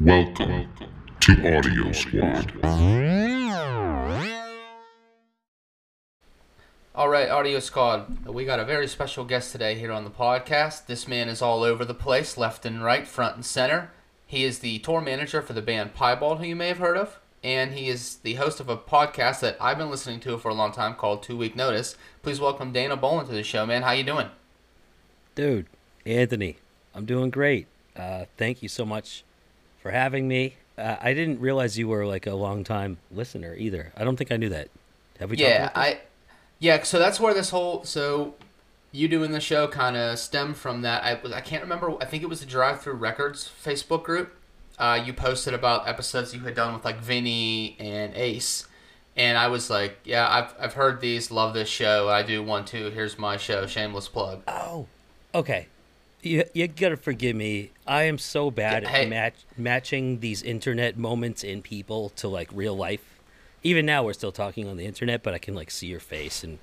Welcome to Audio Squad. All right, Audio Squad. We got a very special guest today here on the podcast. This man is all over the place, left and right, front and center. He is the tour manager for the band Piebald, who you may have heard of, and he is the host of a podcast that I've been listening to for a long time called Two Week Notice. Please welcome Dana Bollen to the show, man. How you doing? Dude, Anthony, I'm doing great. Uh, thank you so much for having me. Uh, I didn't realize you were like a long time listener either. I don't think I knew that. Have we? talked Yeah? I yeah. So that's where this whole so you doing the show kind of stemmed from that. I was I can't remember. I think it was the Drive-Thru Records Facebook group. Uh, you posted about episodes you had done with like Vinny and Ace, and I was like, yeah, I've I've heard these. Love this show. I do one too. Here's my show. Shameless plug. Oh, okay. You you gotta forgive me. I am so bad Hey. at match, matching these internet moments in people to like real life. Even now, we're still talking on the internet, but I can like see your face, and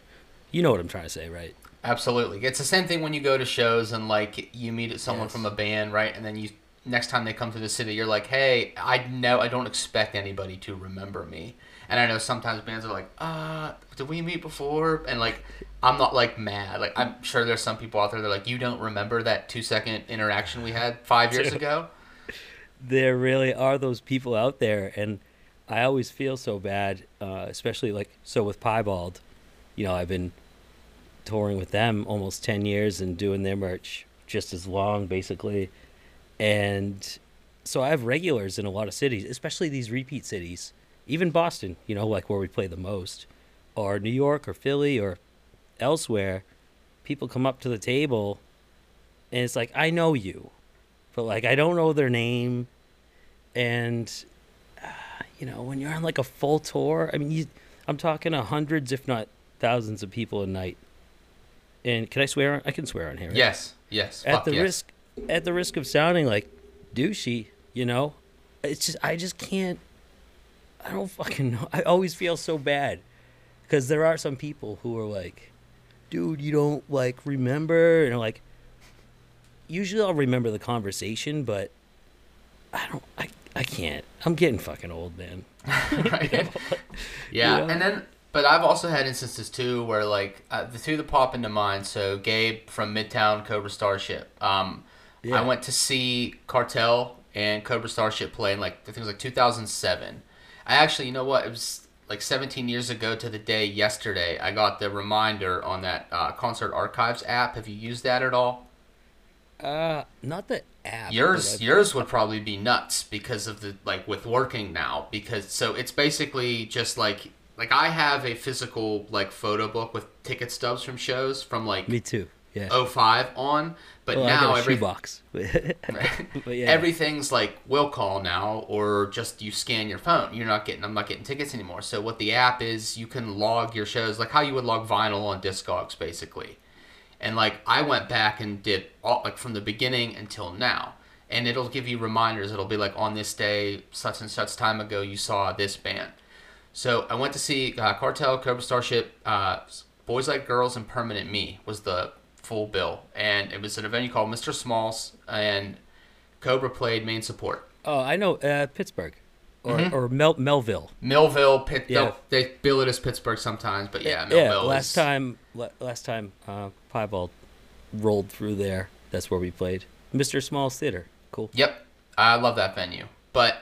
you know what I'm trying to say, right? Absolutely. It's the same thing when you go to shows and like you meet someone Yes. from a band, right? And then you next time they come to the city, you're like, "Hey, I know I don't expect anybody to remember me." And I know sometimes bands are like, "Uh, did we meet before?" And like I'm not like mad. Like I'm sure there's some people out there that like, "You don't remember that 2-second interaction we had 5 years ago?" there really are those people out there and i always feel so bad uh, especially like so with piebald you know i've been touring with them almost 10 years and doing their merch just as long basically and so i have regulars in a lot of cities especially these repeat cities even boston you know like where we play the most or new york or philly or elsewhere people come up to the table and it's like i know you but like I don't know their name, and uh, you know when you're on like a full tour, I mean, you, I'm talking to hundreds, if not thousands, of people a night. And can I swear? On, I can swear on here. right? Yes. Yes. At Fuck the yes. risk, at the risk of sounding like douchey, you know, it's just I just can't. I don't fucking know. I always feel so bad because there are some people who are like, dude, you don't like remember, and I'm like, usually I'll remember the conversation, but I don't. I I can't. I'm getting fucking old, man. right? Yeah, You know? and then but I've also had instances too where like uh, the two that pop into mind. So Gabe from Midtown Cobra Starship. Um, Yeah. I went to see Cartel and Cobra Starship play in like I think it was like 2007. I actually, you know what? It was like 17 years ago to the day yesterday. I got the reminder on that uh, Concert Archives app. Have you used that at all? Uh, not the app. yours yours would probably be nuts because of the like with working now because so it's basically just like like I have a physical like photo book with ticket stubs from shows from like Me too. Yeah. 05 on but well, now every but yeah. everything's like will call now or just you scan your phone. You're not getting i'm not getting tickets anymore. So what the app is you can log your shows like how you would log vinyl on discogs basically. And like i went back and did all like from the beginning until now. And it'll give you reminders. It'll be like on this day such and such time ago you saw this band. So i went to see uh, cartel cobra starship uh, boys like girls and permanent me was the full bill and it was at a venue called mr smalls and Cobra played main support. Oh, I know uh, Pittsburgh, or or Mel- Melville. Millvale, Pitt, Yeah. they'll- bill it as Pittsburgh sometimes, but yeah, Millvale yeah. Last is, time, last time, uh, Piebald rolled through there. That's where we played. Mr. Small's Theater. Cool. Yep, I love that venue. But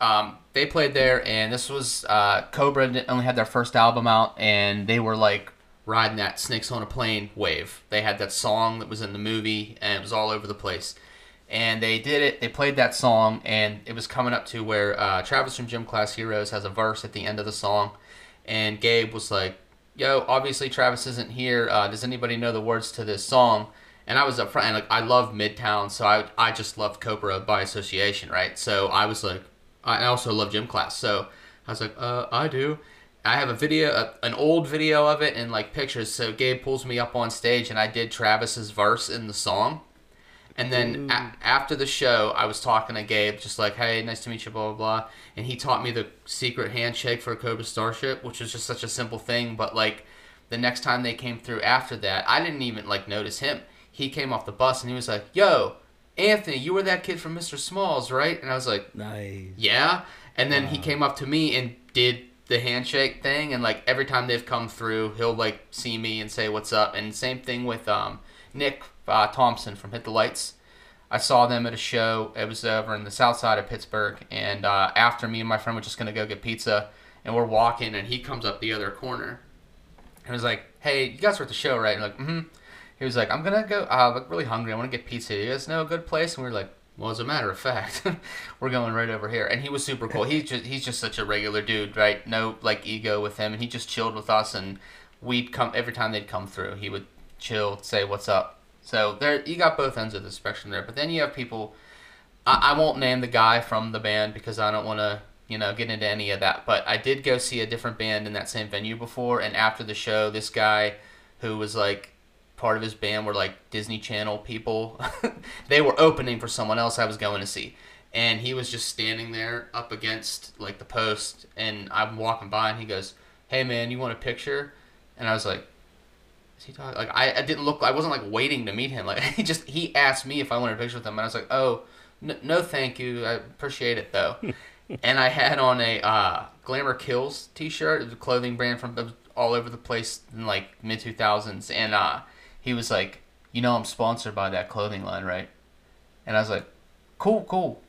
um, they played there, and this was uh, Cobra only had their first album out, and they were like riding that "Snakes on a Plane" wave. They had that song that was in the movie, and it was all over the place. And they did it. They played that song, and it was coming up to where uh, Travis from Gym Class Heroes has a verse at the end of the song, and Gabe was like, "Yo, obviously Travis isn't here. Uh, does anybody know the words to this song?" And I was up front, and like I love Midtown, so I I just love Cobra by association, right? So I was like, I also love gym class, so I was like, uh, I do. I have a video, uh, an old video of it, and like pictures. So Gabe pulls me up on stage, and I did Travis's verse in the song. And then a- after the show, I was talking to Gabe, just like, "Hey, nice to meet you," blah blah blah. And he taught me the secret handshake for Cobra Starship, which was just such a simple thing. But like, the next time they came through after that, I didn't even like notice him. He came off the bus and he was like, "Yo, Anthony, you were that kid from Mr. Smalls, right? And I was like, Nice. yeah. And then he came up to me and did the handshake thing, and like every time they've come through, he'll like see me and say what's up. And same thing with um, Nick uh, Thompson from Hit the Lights. I saw them at a show. It was over in the south side of Pittsburgh, and uh, after me and my friend were just gonna go get pizza, and we're walking, and he comes up the other corner, and was like, "Hey, you guys were at the show, right?" And like, "Mm-hmm." He was like, "I'm gonna go. Uh, I'm really hungry. I want to get pizza. You guys know a good place?" And we were like, "Well, as a matter of fact, we're going right over here." And he was super cool. He's just he's just such a regular dude, right? No like ego with him, and he just chilled with us. And we'd come every time they'd come through, he would chill, say what's up. So there, you got both ends of the spectrum there. But then you have people. I, I won't name the guy from the band because I don't want to, you know, get into any of that. But I did go see a different band in that same venue before, and after the show, this guy, who was like part of his band were like Disney Channel people. they were opening for someone else I was going to see. And he was just standing there up against like the post and I'm walking by and he goes, Hey man, you want a picture? And I was like, Is he talking like I, I didn't look I wasn't like waiting to meet him. Like he just he asked me if I wanted a picture with him and I was like, Oh, n- no thank you. I appreciate it though. and I had on a uh, Glamour Kills t-shirt, it was a clothing brand from all over the place in like mid 2000s and uh he was like, "You know, I'm sponsored by that clothing line, right?" And I was like, "Cool, cool."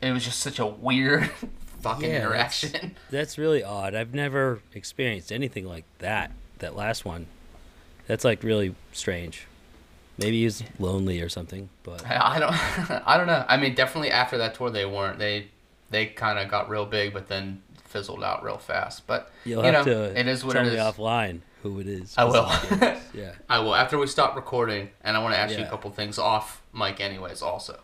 And it was just such a weird fucking Yeah, interaction. That's really odd. I've never experienced anything like that. That last one. That's like really strange. Maybe he's lonely or something, but I don't, I don't know. I mean, definitely after that tour, they weren't. They, they kind of got real big, but then fizzled out real fast. But you'll you have know, to it is what tell it me is. offline who it is. I will. yeah. I will after we stop recording, and I want to ask you a couple things off mic, anyways. Also,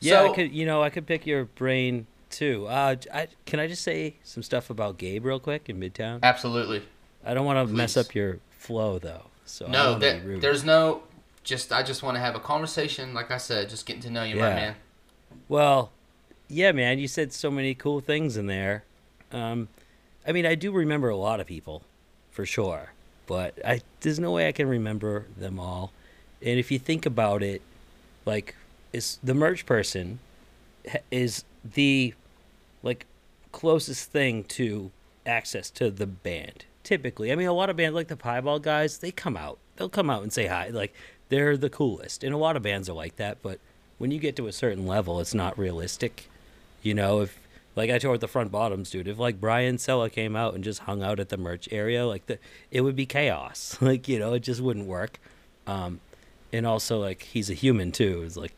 Yeah, So- I could. You know, I could pick your brain too. Uh, I, can I just say some stuff about Gabe real quick in Midtown? absolutely. I don't want to mess up your flow though. So No, don't that, be there's no. Just I just want to have a conversation. Like I said, just getting to know you, my man. Well, yeah, man, you said so many cool things in there. Um, I mean, I do remember a lot of people, for sure, but I there's no way I can remember them all. And if you think about it, like, is the merch person is the like closest thing to access to the band. Typically, I mean, a lot of bands like the Piebald guys, they come out, they'll come out and say hi, like they're the coolest, and a lot of bands are like that. But when you get to a certain level, it's not realistic. You know, if like I told with the front bottoms, dude, if like Brian Sella came out and just hung out at the merch area, like the it would be chaos. like you know, it just wouldn't work. Um, and also like he's a human too. It's like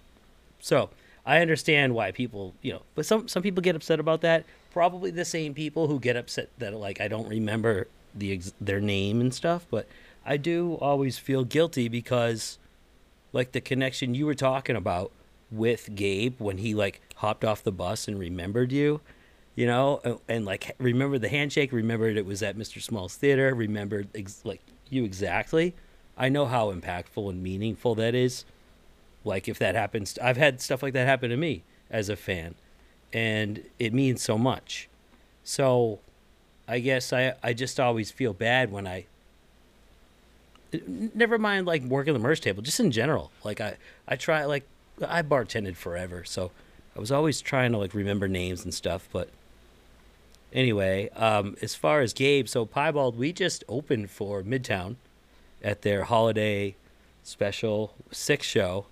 so I understand why people, you know, but some some people get upset about that. Probably the same people who get upset that like I don't remember the ex- their name and stuff. But I do always feel guilty because, like the connection you were talking about with Gabe when he like hopped off the bus and remembered you, you know, and, and like remembered the handshake, remembered it was at Mr. Small's theater, remembered ex- like you exactly. I know how impactful and meaningful that is like if that happens i've had stuff like that happen to me as a fan and it means so much so i guess i i just always feel bad when I never mind like working the merch table just in general like i i try like i bartended forever so i was always trying to like remember names and stuff but anyway um as far as gabe so piebald we just opened for midtown at their holiday special six show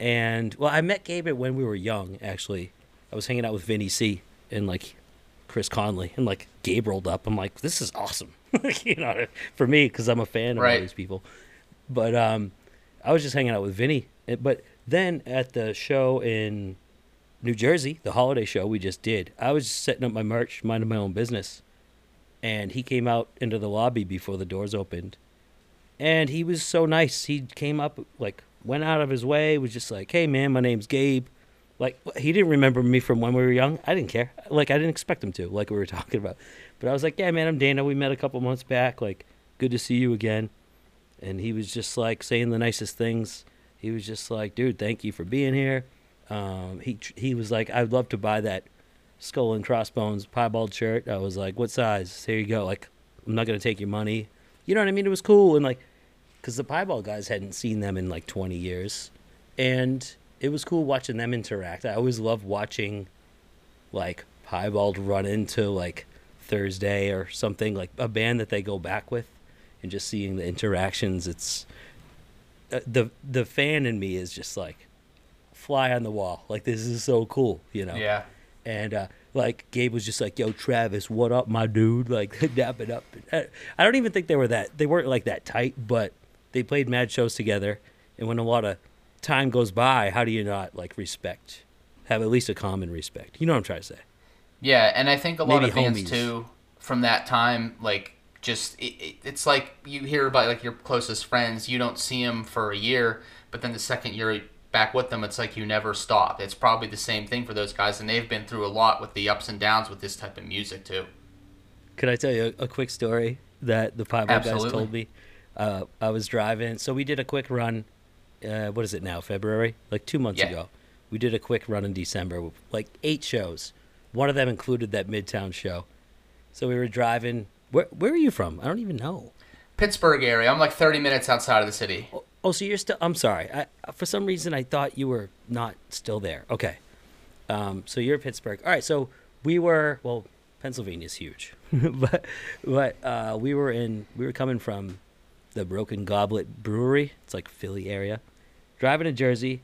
and well, I met Gabe when we were young. Actually, I was hanging out with Vinny C and like Chris Conley, and like Gabe rolled up. I'm like, this is awesome, you know, for me because I'm a fan of all these people. But um, I was just hanging out with Vinny. Eh, But then at the show in New Jersey, the holiday show we just did, I was setting up my merch, minding my own business, and he came out into the lobby before the doors opened, and he was so nice. He came up like went out of his way, was just like, "Hey man, my name's Gabe." Like he didn't remember me from when we were young. I didn't care. Like I didn't expect him to. Like we were talking about, but I was like, "Yeah, man, I'm Dana. We met a couple months back. Like, good to see you again." And he was just like saying the nicest things. He was just like, "Dude, thank you for being here." Um, he he was like, "I'd love to buy that skull and crossbones piebald shirt." I was like, "What size?" Here you go. Like, I'm not gonna take your money. You know what I mean? It was cool and like because the piebald guys hadn't seen them in like 20 years and it was cool watching them interact. I always love watching, like Piebald run into like Thursday or something like a band that they go back with, and just seeing the interactions. It's uh, the the fan in me is just like fly on the wall. Like this is so cool, you know. Yeah. And uh, like Gabe was just like, "Yo, Travis, what up, my dude?" Like dap it up. I don't even think they were that. They weren't like that tight, but they played mad shows together. And when a lot of time goes by, how do you not like respect? Have at least a common respect. You know what I'm trying to say? Yeah, and I think a lot Maybe of bands homies. too from that time, like just it, it, it's like you hear about like your closest friends, you don't see them for a year, but then the second you're back with them, it's like you never stop. It's probably the same thing for those guys, and they've been through a lot with the ups and downs with this type of music too. Could I tell you a, a quick story that the Piebald guys told me? Uh, I was driving, so we did a quick run. Uh, what is it now? February, like two months Yeah. ago. We did a quick run in December, with, like eight shows. One of them included that Midtown show. So we were driving. Where Where are you from? I don't even know. Pittsburgh area, I'm like 30 minutes outside of the city. Oh, oh, so you're still? I'm sorry. I for some reason I thought you were not still there. Okay. Um, so you're Pittsburgh. All right. So we were. Well, Pennsylvania's huge, but but uh, we were in. We were coming from the Broken Goblet Brewery. It's like Philly area. Driving to Jersey,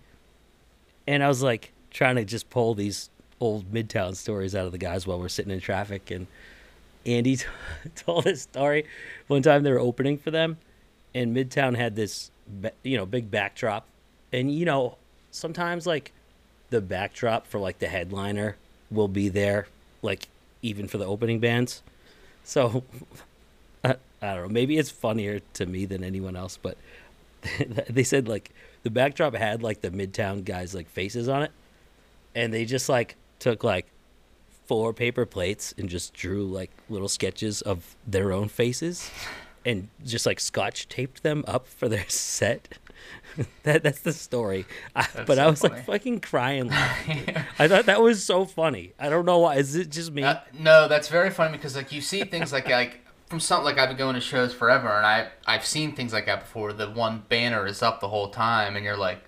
and I was like trying to just pull these old Midtown stories out of the guys while we're sitting in traffic. And Andy t- told this story one time they were opening for them, and Midtown had this, you know, big backdrop, and you know, sometimes like the backdrop for like the headliner will be there, like even for the opening bands. So I, I don't know. Maybe it's funnier to me than anyone else, but they said like the backdrop had like the Midtown guys like faces on it, and they just like took like four paper plates and just drew like little sketches of their own faces, and just like scotch taped them up for their set. that that's the story. I, That's but I was funny. like fucking crying. I thought that was so funny. I don't know why. Is it just me? Uh, no, that's very funny because like you see things like like from something like I've been going to shows forever, and I I've seen things like that before. The one banner is up the whole time, and you're like,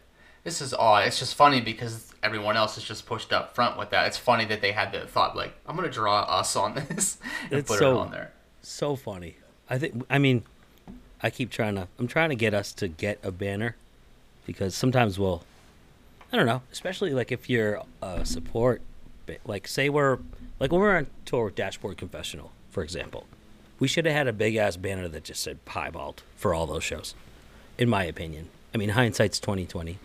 this is odd. It's just funny because everyone else is just pushed up front with that. It's funny that they had the thought like, I'm gonna draw us on this and It's put so- it on there. so funny. I think. I mean, I keep trying to. I'm trying to get us to get a banner because sometimes we'll. I don't know. Especially like if you're a support, like say we're like when we're on tour with Dashboard Confessional, for example, we should have had a big ass banner that just said Piebald for all those shows. In my opinion, I mean hindsight's 2020,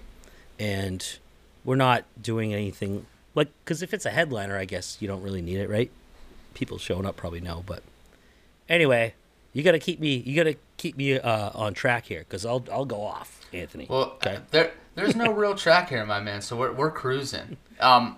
and we're not doing anything like because if it's a headliner, I guess you don't really need it, right? People showing up probably know, but anyway, you gotta keep me. You gotta keep me uh, on track here, because I'll I'll go off, Anthony. Well, okay. uh, there there's no real track here, my man. So we're we're cruising. Um,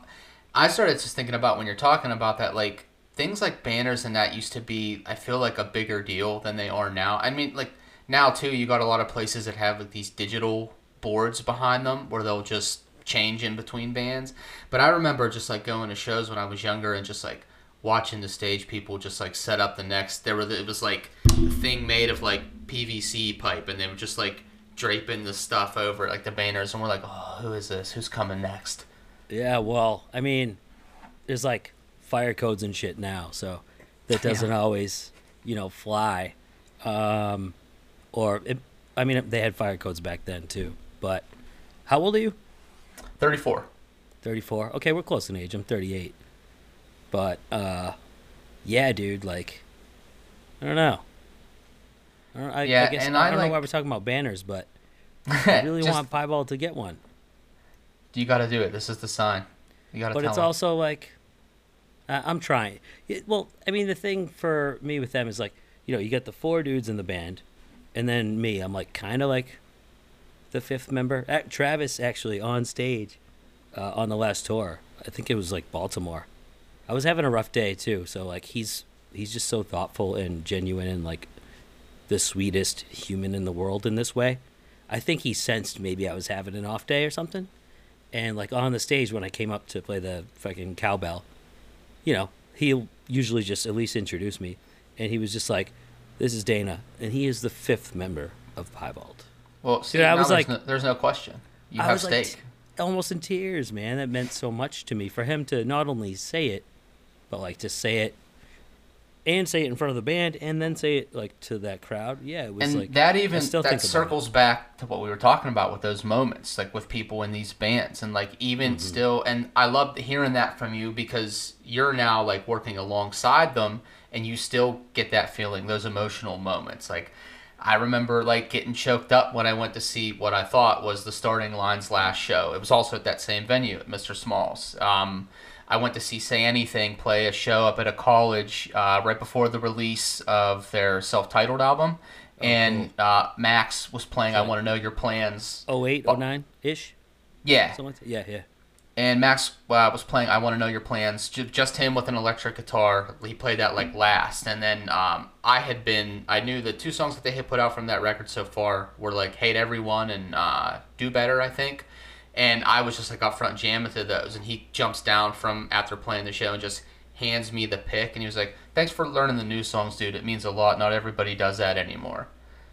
I started just thinking about when you're talking about that, like things like banners and that used to be. I feel like a bigger deal than they are now. I mean, like now too, you got a lot of places that have like these digital boards behind them where they'll just change in between bands. But I remember just like going to shows when I was younger and just like watching the stage people just like set up the next there were it was like a thing made of like PVC pipe and they were just like draping the stuff over like the banners and we're like oh who is this who's coming next yeah. Well, I mean, there's like fire codes and shit now, so that doesn't always, you know, fly. Um, or it, I mean, they had fire codes back then too. But how old are you? 34 34 okay we're close in age. I'm 38 but uh yeah dude like i don't know. I, don't, I, Yeah, I guess and i I don't know why we're talking about banners but i really Just- want piebald to get one. You got to do it. This is the sign. You got to but it's 'em. also like I i'm trying. It, well i mean the thing for me with them is like you know you got the four dudes in the band and then me. I'm like kind of like the fifth member. Travis actually on stage uh, on the last tour. I think it was like baltimore. I was having a rough day too so like he's he's just so thoughtful and genuine and like the sweetest human in the world in this way. I think he sensed maybe i was having an off day or something. And like on the stage when I came up to play the fucking cowbell, you know, he'll usually just at least introduce me, and he was just like, "This is Dana," and he is the fifth member of Piebald. Well see, Dude, I was there's, like- no, there's no question you I have was like, stake almost in tears, man. That meant so much to me for him to not only say it, but like to say it and say it in front of the band and then say it like to that crowd. Yeah, it was and like that even still that circles back to what we were talking about with those moments like with people in these bands and like even Mm-hmm. still and i love hearing that from you because you're now like working alongside them and you still get that feeling those emotional moments like i remember like getting choked up when i went to see what i thought was the starting lines last show it was also at that same venue at mr smalls um, I went to see Say Anything play a show up at a college uh, right before the release of their self-titled album, and uh, Max was playing "I Want to Know Your Plans." 08, 09 ish, Yeah, like. Yeah, yeah. And Max uh, was playing "I Want to Know Your Plans." Just him with an electric guitar. He played that like last, and then um, I had been. I knew the two songs that they had put out from that record so far were like "Hate Everyone" and uh, "Do Better," I think. And I was just like up front jamming to those, and he jumps down from after playing the show and just hands me the pick, and he was like, "Thanks for learning the new songs, dude. It means a lot. Not everybody does that anymore."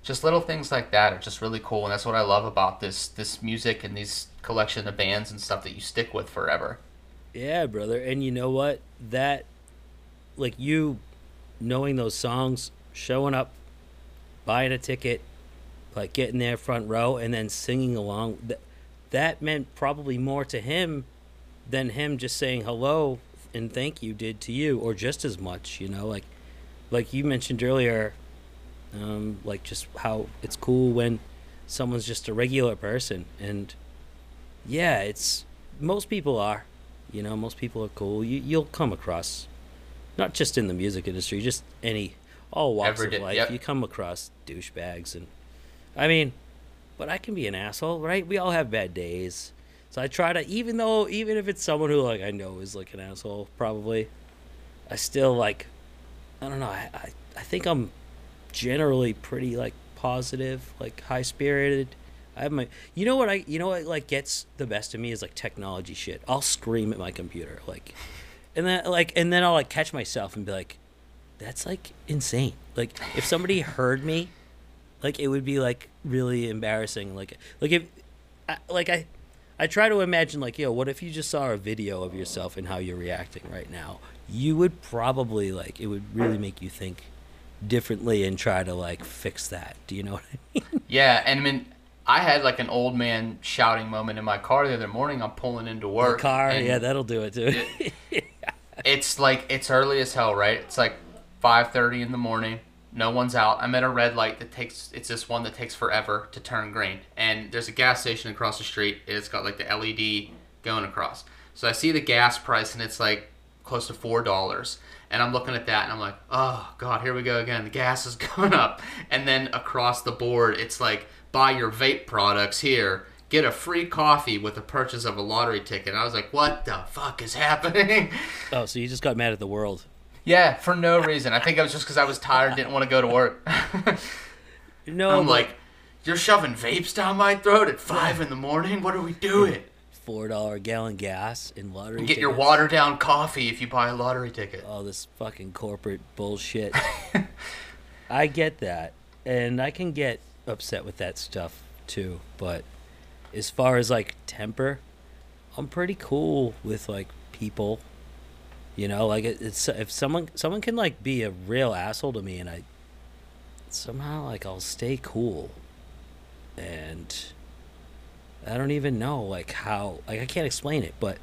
Just little things like that are just really cool, and that's what I love about this this music and these collection of bands and stuff that you stick with forever. Yeah, brother. And you know what? That, like you knowing those songs, showing up, buying a ticket, like getting there front row, and then singing along, that, that meant probably more to him than him just saying hello and thank you did to you, or just as much, you know? Like, like you mentioned earlier, um, like just how it's cool when someone's just a regular person. And yeah, it's most people are. You know, most people are cool. You you'll come across, not just in the music industry, just any all walks Every day, of life. yep. You come across douchebags, and I mean, but I can be an asshole, right? We all have bad days. So I try to, even though, even if it's someone who like I know is like an asshole, probably, I still like, I don't know. I I, I think I'm generally pretty like positive, like high spirited. I have my, you know what I, you know what like gets the best of me is like technology shit. I'll scream at my computer like, and then like, and then I'll like catch myself and be like, that's like insane. Like if somebody heard me, like it would be like really embarrassing. Like like if, I, like I, I try to imagine like yo, what if you just saw a video of yourself and how you're reacting right now? You would probably like it would really make you think differently and try to like fix that. Do you know what I mean? Yeah, and I mean, I had like an old man shouting moment in my car the other morning. I'm pulling into work. Car, yeah, that'll do it too. It's like it's early as hell, right? It's like 5:30 in the morning. No one's out. I'm at a red light that takes. It's this one that takes forever to turn green, and there's a gas station across the street. It's got like the LED going across. So I see the gas price, and it's like close to four dollars. And I'm looking at that, and I'm like, oh god, here we go again. The gas is going up, and then across the board, it's like buy your vape products here. Get a free coffee with the purchase of a lottery ticket. I was like, what the fuck is happening? oh, so you just got mad at the world. Yeah, for no reason. I think it was just because I was tired, didn't want to go to work. No, I'm but like, you're shoving vapes down my throat at five in the morning. What are we doing? Four dollar gallon gas in lottery. Get your tickets. watered down coffee if you buy a lottery ticket. all this fucking corporate bullshit. I get that, and I can get upset with that stuff too. But as far as like temper, I'm pretty cool with like people. You know, like it, it's if someone someone can like be a real asshole to me, and I somehow like I'll stay cool, and I don't even know like how like I can't explain it, but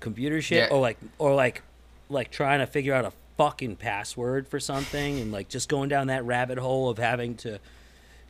computer shit Yeah. or like or like like trying to figure out a fucking password for something and like just going down that rabbit hole of having to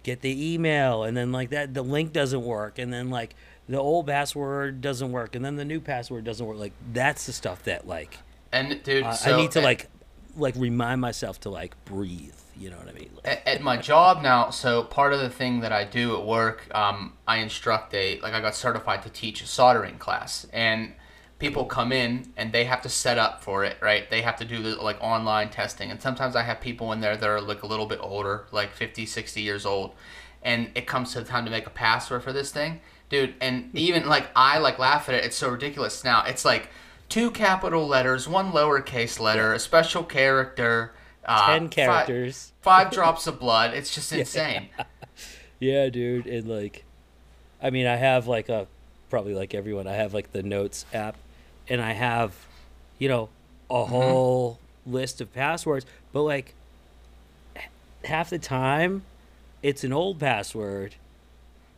get the email and then like that the link doesn't work and then like the old password doesn't work and then the new password doesn't work like that's the stuff that like And dude, I- so I need to like like remind myself to like breathe you know what I mean like, at, at my job now, so part of the thing that I do at work, um, I instruct a like I got certified to teach a soldering class, and people come in and they have to set up for it, right? They have to do the like online testing, and sometimes I have people in there that are like a little bit older, like 50, 60 years old, and it comes to the time to make a password for this thing, dude. And even like I like laugh at it. It's so ridiculous now. It's like two capital letters, one lowercase letter, a special character. Uh, ten characters five drops of blood. It's just insane. yeah dude and like I mean, I have like a probably like everyone. I have like the notes app, and I have, you know, a whole list of passwords. But like half the time, it's an old password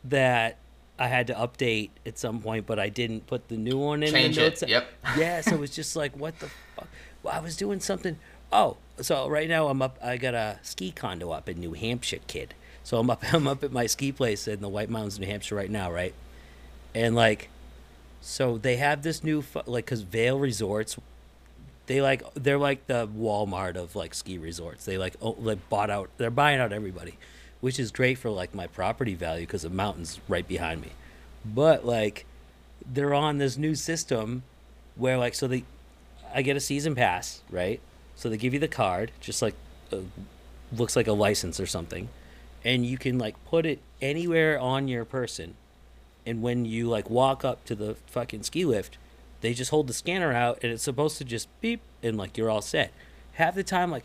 that I had to update at some point, but I didn't put the new one in Change the it, notes. yep. Yeah, so it was just like, what the fuck? Well, I was doing something. Oh, so right now I'm up. I got a ski condo up in New Hampshire, kid. So I'm up. I'm up at my ski place in the White Mountains, New Hampshire, right now, right? And like, so they have this new like, cause Vail Resorts, they like they're like the Walmart of like ski resorts. They like oh, like bought out. They're buying out everybody, which is great for like my property value because the mountain's right behind me. But like, they're on this new system where like so they I get a season pass, right? So they give you the card, just like uh, looks like a license or something, and you can like put it anywhere on your person. And when you like walk up to the fucking ski lift, they just hold the scanner out, and it's supposed to just beep, and like you're all set. Half the time, like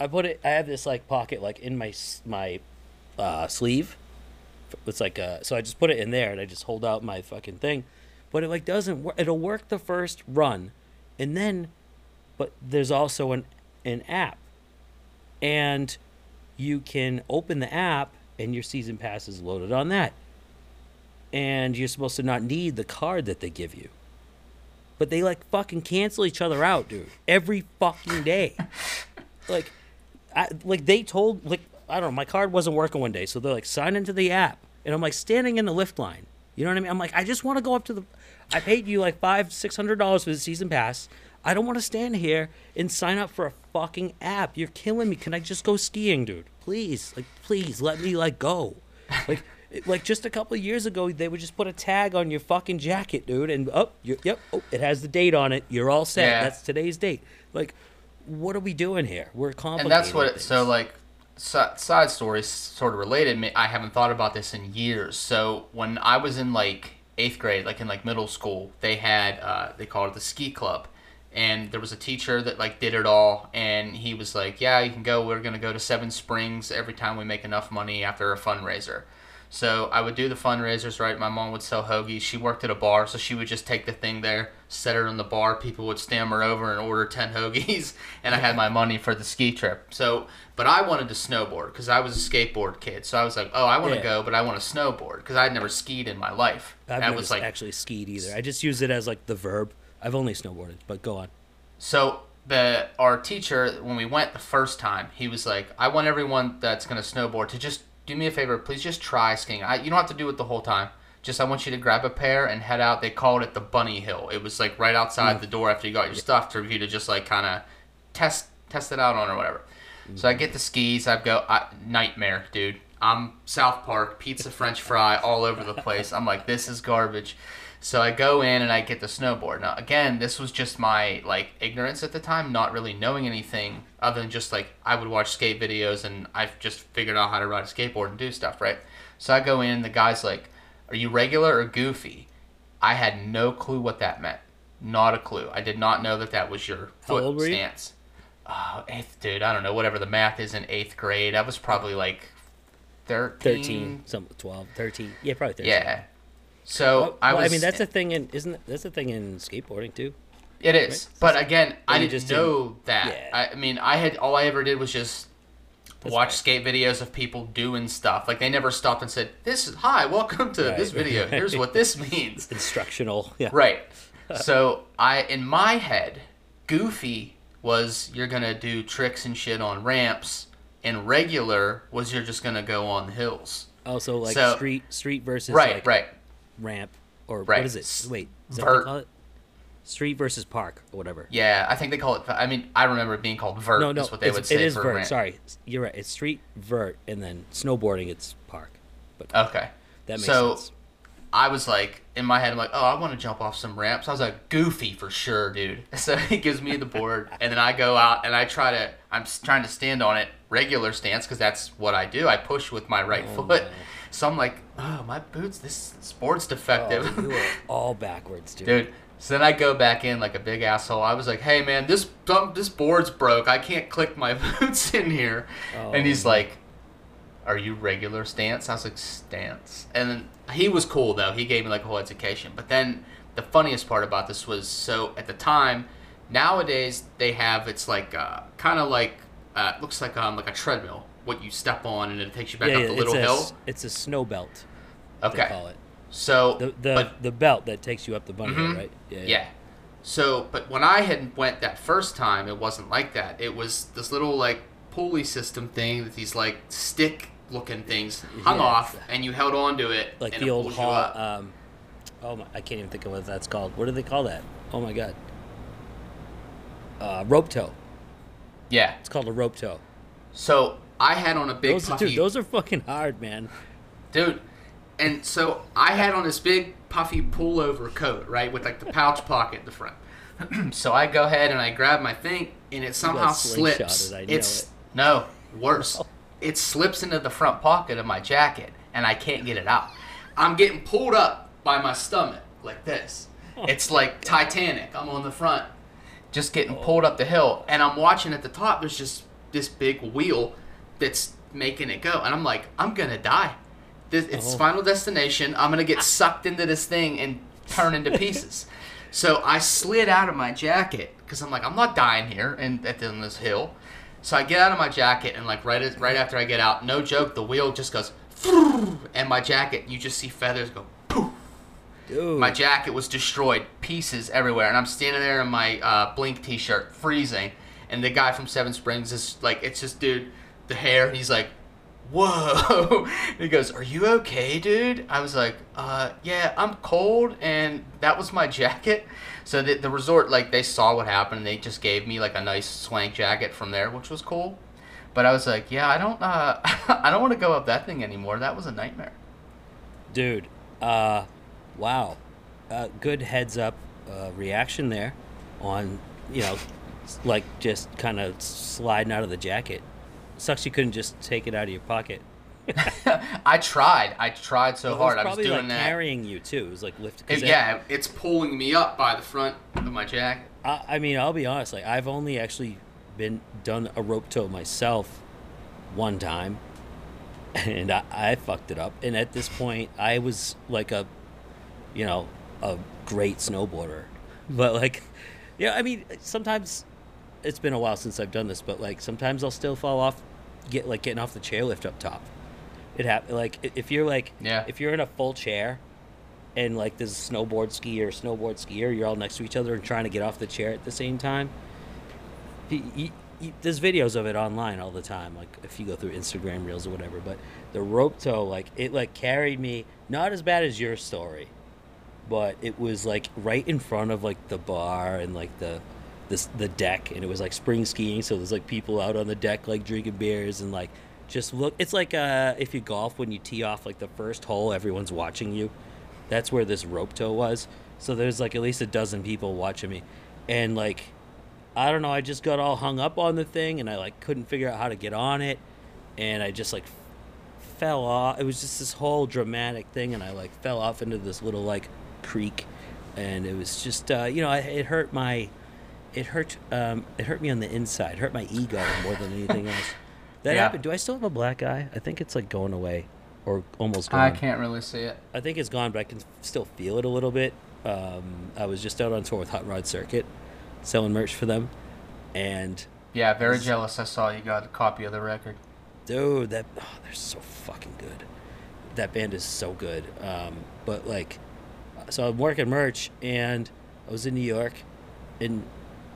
I put it, I have this like pocket like in my my uh, sleeve. It's like uh, so I just put it in there, and I just hold out my fucking thing, but it like doesn't work. It'll work the first run, and then but there's also an an app. And you can open the app and your season pass is loaded on that. And you're supposed to not need the card that they give you. But they like fucking cancel each other out dude every fucking day. Like I, like they told like I don't know my card wasn't working one day so they're like sign into the app. And I'm like standing in the lift line. You know what I mean? I'm like I just want to go up to the I paid you like five six hundred dollars for the season pass I don't want to stand here and sign up for a fucking app. You're killing me. Can I just go skiing dude? Please like please let me like go. Like like just a couple of years ago they would just put a tag on your fucking jacket dude and oh yep oh, it has the date on it. You're all set. Yeah. that's today's date. Like what are we doing here? We're complicating and that's what it, so like si- side stories sort of related i haven't thought about this in years. So when i was in like eighth grade like in like middle school they had uh, they called it the ski club and there was a teacher that like did it all and he was like yeah you can go we're going to go to seven springs every time we make enough money after a fundraiser so I would do the fundraisers, right? My mom would sell hoagies. She worked at a bar, so she would just take the thing there, set it on the bar. People would stammer over and order 10 hoagies, and I had my money for the ski trip. So, but I wanted to snowboard because I was a skateboard kid. So I was like, oh, I want to Yeah. go, but I want to snowboard because I'd never skied in my life. Never was like, actually skied either. I just use it as like the verb. I've only snowboarded, but go on. So the our teacher, when we went the first time, he was like, "I want everyone that's gonna snowboard to just do me a favor. Please just try skiing. I, you don't have to do it the whole time. Just I want you to grab a pair and head out. They called it the Bunny Hill. It was like right outside mm. the door after you got your stuff for you to just like kind of test test it out on or whatever. So I get the skis. I go I, nightmare, dude. I'm South Park pizza French fry all over the place. I'm like this is garbage. So I go in and I get the snowboard. Now again, this was just my like ignorance at the time, not really knowing anything other than just like I would watch skate videos and I've just figured out how to ride a skateboard and do stuff, right? So I go in and the guy's like, "Are you regular or goofy?" I had no clue what that meant. Not a clue. I did not know that that was your foot old were you? stance. Oh, eighth, dude. I don't know. Whatever the math is in eighth grade. I was probably like 13. 13, some 12, 13. Yeah, probably 13. Yeah. So Well, I well, was. I mean, that's a thing in isn't that's a thing in skateboarding too. It is, but again, I didn't just know that. yeah. I, mean, I had all I ever did was just watch skate videos of people doing stuff. Like they never stopped and said, "This is hi, welcome to Right. this video. Here's what this means." Instructional. Yeah. Right. So I, in my head, goofy was you're gonna do tricks and shit on ramps, and regular was you're just gonna go on the hills. Also, like So- street street versus right, like right. Ramp or Right. what is it? Wait, is that what Vert. they call it? Street versus park or whatever. Yeah, I think they call it. I mean, I remember it being called vert. no, no, is what they would say it is for vert. ramp. Sorry, you're right. It's street vert, and then snowboarding. It's park. But Okay. that makes sense so, sense. I was like, in my head, I'm like, oh, I want to jump off some ramps. I was like, goofy for sure, dude. So he gives me the board, and then I go out and I try to, I'm trying to stand on it, regular stance, because that's what I do. I push with my right Oh, foot. no. So I'm like, oh, my boots, this sport's defective. Oh, you are all backwards, dude. dude. So then I go back in like a big asshole. I was like, "Hey man, this um, this board's broke. I can't click my boots in here." Oh, and he's like, "Are you regular Stance?" I was like, "Stance," and then he was cool though. He gave me like a whole education. But then the funniest part about this was so at the time, nowadays they have it's like uh, kind of like uh, looks like um like a treadmill. What you step on and it takes you back up the little a, hill. It's a snow belt. Okay. They call it So the the, but the belt that takes you up the bunny hill, Mhm. right? Yeah. Yeah. So, but when I had went that first time, it wasn't like that. It was this little like pulley system thing that these like stick looking things hung Yeah. off, and you held on to it, Like and the it old hall. up. Um, oh my! I can't even think of what that's called. What do they call that? Oh my god. Uh, rope tow. yeah. It's called a rope tow. So I had on a big Those, puffy dude, those are fucking hard, man. dude. And so I had on this big puffy pullover coat, right, with like the pouch pocket in the front. so I go ahead and I grab my thing, and it somehow slips. It's it. no worse. It slips into the front pocket of my jacket, and I can't get it out. I'm getting pulled up by my stomach like this. Oh. It's like Titanic. I'm on the front, just getting oh. pulled up the hill, and I'm watching at the top. There's just this big wheel that's making it go, and I'm like, I'm gonna die. This, it's Oh. Final Destination. I'm gonna get sucked into this thing and turn into pieces. so I slid out of my jacket because I'm like, I'm not dying here and at the, on this hill. So I get out of my jacket and like right as, right after I get out, no joke, the wheel just goes, and my jacket, you just see feathers go poof. Dude. My jacket was destroyed, pieces everywhere, and I'm standing there in my uh, Blink T-shirt, freezing. And the guy from Seven Springs is like, it's just dude, the hair. He's like, whoa. he goes, "Are you okay, dude?" I was like, "Uh, yeah, I'm cold, and that was my jacket." So the, the resort, like, they saw what happened, and they just gave me like a nice swank jacket from there, which was cool. But I was like, "Yeah, I don't, uh, I don't want to go up that thing anymore. That was a nightmare." Dude, uh, wow. Uh, good heads up uh, reaction there on, you know, like just kind of sliding out of the jacket. Sucks you couldn't just take it out of your pocket. I tried. I tried so It was hard. I was probably doing like that. carrying you too. It was like lift. 'cause It- yeah, it's pulling me up by the front of my jacket. I, I mean, I'll be honest. Like, I've only actually been done a rope tow myself one time, and I, I fucked it up. And at this point, I was like a, you know, a great snowboarder. But like, yeah, I mean, sometimes it's been a while since I've done this, but like sometimes I'll still fall off, get like getting off the chairlift up top. It hap- like if you're like Yeah. if you're in a full chair and like there's a snowboard skier, snowboard skier, you're all next to each other and trying to get off the chair at the same time. There's videos of it online all the time, like if you go through Instagram reels or whatever. But the rope tow, like it, like carried me not as bad as your story, but it was like right in front of like the bar and like the this the deck, and it was like spring skiing, so there's like people out on the deck like drinking beers and like just look. It's like uh if you golf when you tee off like the first hole, everyone's watching you. That's where this rope tow was. So there's like at least a dozen people watching me, and like I don't know, I just got all hung up on the thing, and I like couldn't figure out how to get on it, and I just like fell off. It was just this whole dramatic thing, and I like fell off into this little like creek, and it was just uh, you know it hurt my, it hurt um, it hurt me on the inside, it hurt my ego more than anything else. That Yeah. happened. Do I still have a black eye? I think it's like going away, or almost gone. I can't really see it. I think it's gone, but I can still feel it a little bit. Um, I was just out on tour with Hot Rod Circuit, selling merch for them, and Yeah, very jealous. I saw you got a copy of the record. dude, that oh, they're so fucking good. That band is so good. Um, but like, so I'm working merch, and I was in New York, and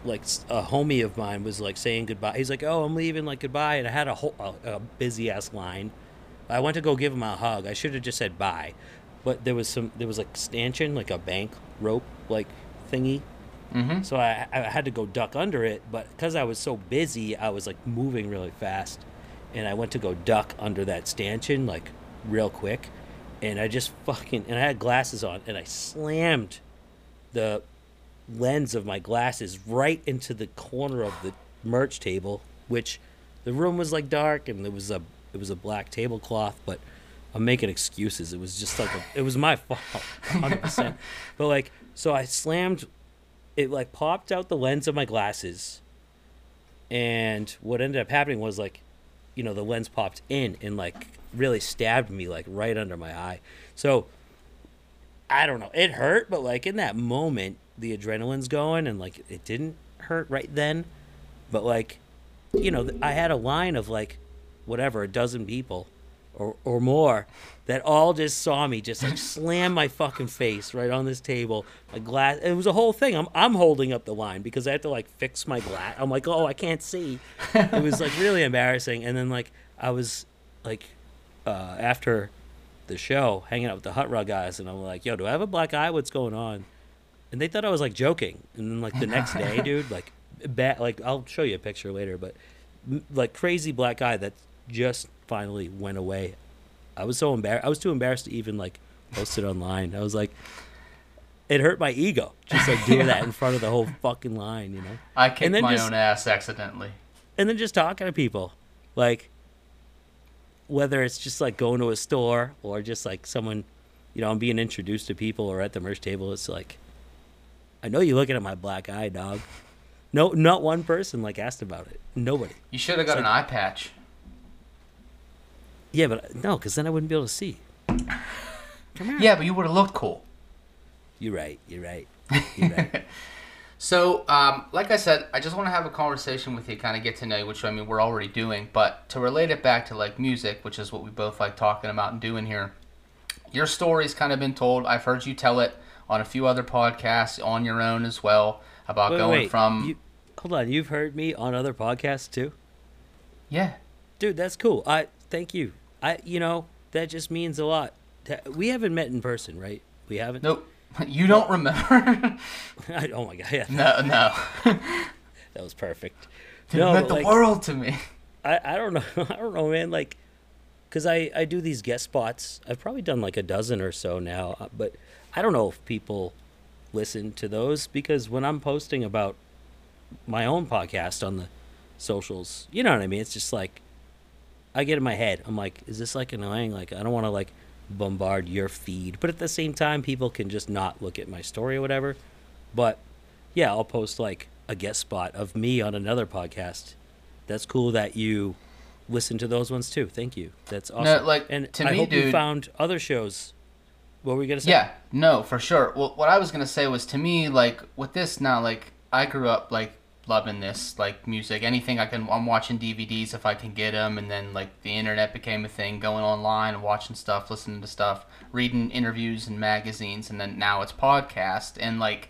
like a homie of mine was like saying goodbye. He's like, "Oh, I'm leaving," like goodbye, and I had a whole a, a busy ass line. I went to go give him a hug. I should have just said bye, but there was some there was like stanchion, like a bank rope like thingy. Mm-hmm. So I, I had to go duck under it, but because I was so busy, I was like moving really fast, and I went to go duck under that stanchion like real quick, and I just fucking and I had glasses on, and I slammed the lens of my glasses right into the corner of the merch table, which the room was like dark and there was a it was a black tablecloth, but I'm making excuses. It was just like a, it was my fault, hundred percent. But like, so I slammed it like popped out the lens of my glasses and what ended up happening was like you know the lens popped in and like really stabbed me like right under my eye. So I don't know. It hurt, but like in that moment, the adrenaline's going, and like it didn't hurt right then. But like, you know, I had a line of like, whatever, a dozen people, or or more, that all just saw me just like slam my fucking face right on this table. My glass. It was a whole thing. I'm I'm holding up the line because I had to like fix my glass. I'm like, oh, I can't see. It was like really embarrassing. And then like I was like, uh, after the show, hanging out with the Hot Rod guys, and I'm like, yo, do I have a black eye? What's going on? And they thought I was like joking. And then like the next day, dude, like bad. Like I'll show you a picture later, but like crazy black eye that just finally went away. I was so embarrassed. I was too embarrassed to even like post it online. I was like, it hurt my ego just like doing that in front of the whole fucking line, you know. I kicked then my just- own ass accidentally. and then just talking to people like whether it's just like going to a store or just like someone you know i'm being introduced to people or at the merch table it's like i know you're looking at my black eye dog no not one person like asked about it nobody You should have got an eye patch. yeah but no because then i wouldn't be able to see Yeah, but you would have looked cool. you're right you're right you're right So, um, like I said, I just want to have a conversation with you, kind of get to know you, which I mean we're already doing, but to relate it back to like music, which is what we both like talking about and doing here. Your story's kind of been told. I've heard you tell it on a few other podcasts, on your own as well, about Wait, going wait, from you, hold on you've heard me on other podcasts too yeah. dude that's cool i thank you i you know that just means a lot we haven't met in person right we haven't Nope. You don't remember? I, oh my god, yeah, no, no. that was perfect. It no, meant the like, world to me. I, I don't know, I don't know, man. Like, cause I I do these guest spots. I've probably done like a dozen or so now, uh, but I don't know if people listen to those because when I'm posting about my own podcast on the socials, you know what I mean. It's just like I get in my head. I'm like, is this like annoying? Like, I don't want to like bombard your feed, but at the same time, people can just not look at my story or whatever. But yeah, I'll post like a guest spot of me on another podcast. That's cool that you listen to those ones too. Thank you. That's awesome. like, and to I me, hope you found other shows. What were we gonna say? Yeah, no, for sure. Well, what I was gonna say was to me, like with this now, like I grew up like loving this, like music, anything I can. I'm watching DVDs if I can get them, and then like the internet became a thing, going online watching stuff, listening to stuff, reading interviews and magazines, and then now it's podcast. And like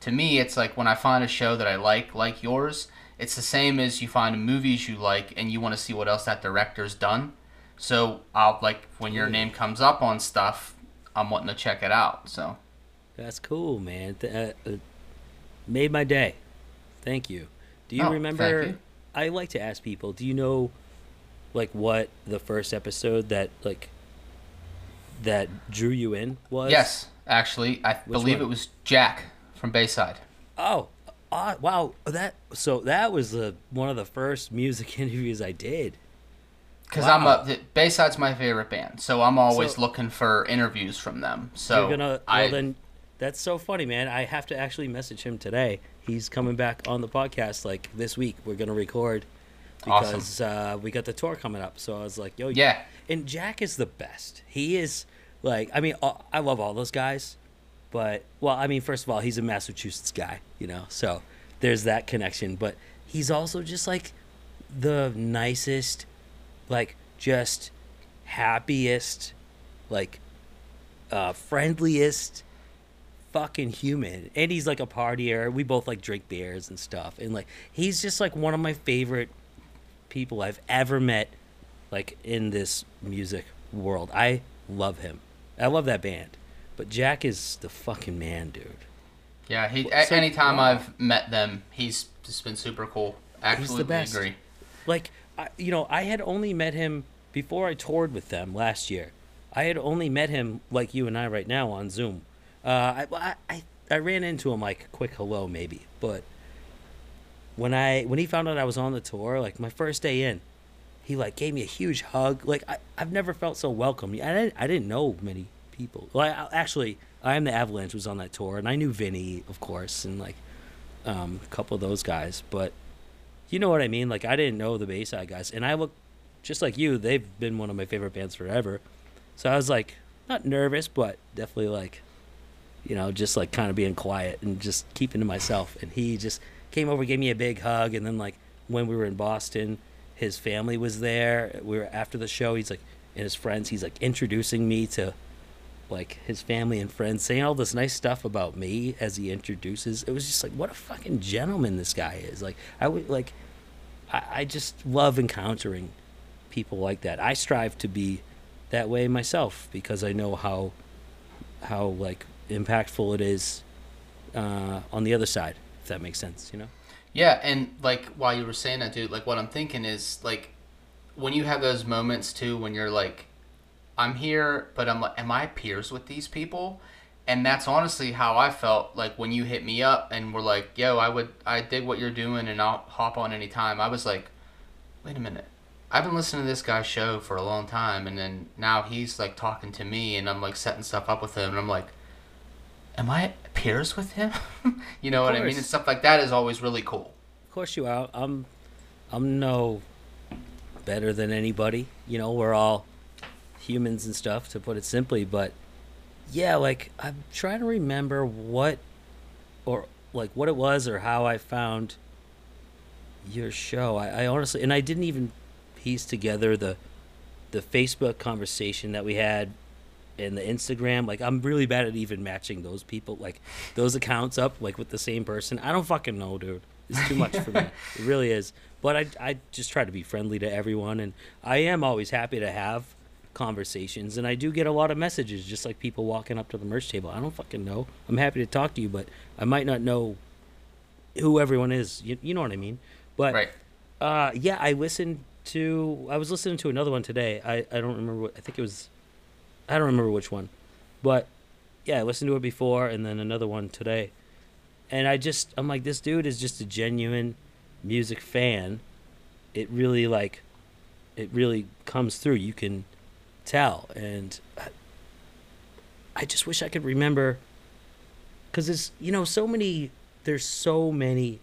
to me, it's like when I find a show that I like, like yours, it's the same as you find movies you like and you want to see what else that director's done. So I'll like when your name comes up on stuff, I'm wanting to check it out. So That's cool, man. Th- uh, uh, made my day. Thank you. Do you Oh, remember? you. I like to ask people. Do you know, like, what the first episode that like that drew you in was? yes, actually, I believe one? it was Jack from Bayside. Oh, uh, wow. That so that was the one of the first music interviews I did. Because Wow. I'm a the- Bayside's my favorite band, so I'm always So- looking for interviews from them. So You're gonna. Well, I then, that's so funny, man. I have to actually message him today. He's coming back on the podcast like this week. We're gonna record Awesome. because uh, we got the tour coming up. So I was like, yo, yeah, And Jack is the best. He is like, I mean, I love all those guys, but well, I mean, first of all, he's a Massachusetts guy, you know, so there's that connection. But he's also just like the nicest, like just happiest, like uh, friendliest fucking human and he's like a partier we both like drink beers and stuff and like he's just like one of my favorite people i've ever met like in this music world i love him i love that band but jack is the fucking man dude yeah. He so- anytime wow. I've met them, he's just been super cool. Absolutely best. agree. like I, you know i had only met him before i toured with them last year. I had only met him like you and i right now on zoom. Uh, I, I- I ran into him like quick hello maybe but when i when he found out i was on the tour like my first day in he like gave me a huge hug. Like I, i've never felt so welcome. I didn't, I didn't know many people. Well I, actually i am the avalanche was on that tour and i knew vinny of course and like um, a couple of those guys but you know what I mean? Like I didn't know the Bayside guys, and I look just like you, they've been one of my favorite bands forever. So I was like, not nervous, but definitely like, you know, just like kind of being quiet and just keeping to myself. And he just came over, gave me a big hug, and then like when we were in Boston, his family was there. We were after the show. He's like, and his friends. He's like introducing me to like his family and friends, saying all this nice stuff about me as he introduces. It was just like, what a fucking gentleman this guy is. Like I would like, I, I just love encountering people like that. I strive to be that way myself because I know how how like impactful it is uh, on the other side. If that makes sense, you know. Yeah, and like while you were saying that, dude, like what I'm thinking is like when you have those moments too, when you're like, I'm here, but I'm like, am I peers with these people? And that's honestly how I felt like when you hit me up and were like, yo, I would, I dig what you're doing and I'll hop on anytime. I was like, wait a minute. I've been listening to this guy's show for a long time, and then now he's like talking to me, and I'm like setting stuff up with him, and I'm like, am I peers with him? you know what I mean? And stuff like that is always really cool. Of course you are. I'm I'm no better than anybody. You know, we're all humans and stuff to put it simply, but yeah, like I'm trying to remember what or like what it was or how I found your show. I, I honestly and I didn't even piece together the the Facebook conversation that we had and the Instagram. Like I'm really bad at even matching those people, like those accounts up, like with the same person. I don't fucking know, dude. It's too much for me. It really is. But I I just try to be friendly to everyone, and I am always happy to have conversations, and I do get a lot of messages, just like people walking up to the merch table. I don't fucking know. I'm happy to talk to you, but I might not know who everyone is. You, you know what I mean? But Right. uh, yeah, I listened to. I was listening to another one today. I, I don't remember what. I think it was. I don't remember which one, but yeah, I listened to it before, and then another one today. And I just, I'm like, this dude is just a genuine music fan. It really like, it really comes through. You can tell, and I, just wish I could remember. Cause there's, you know, so many. There's so many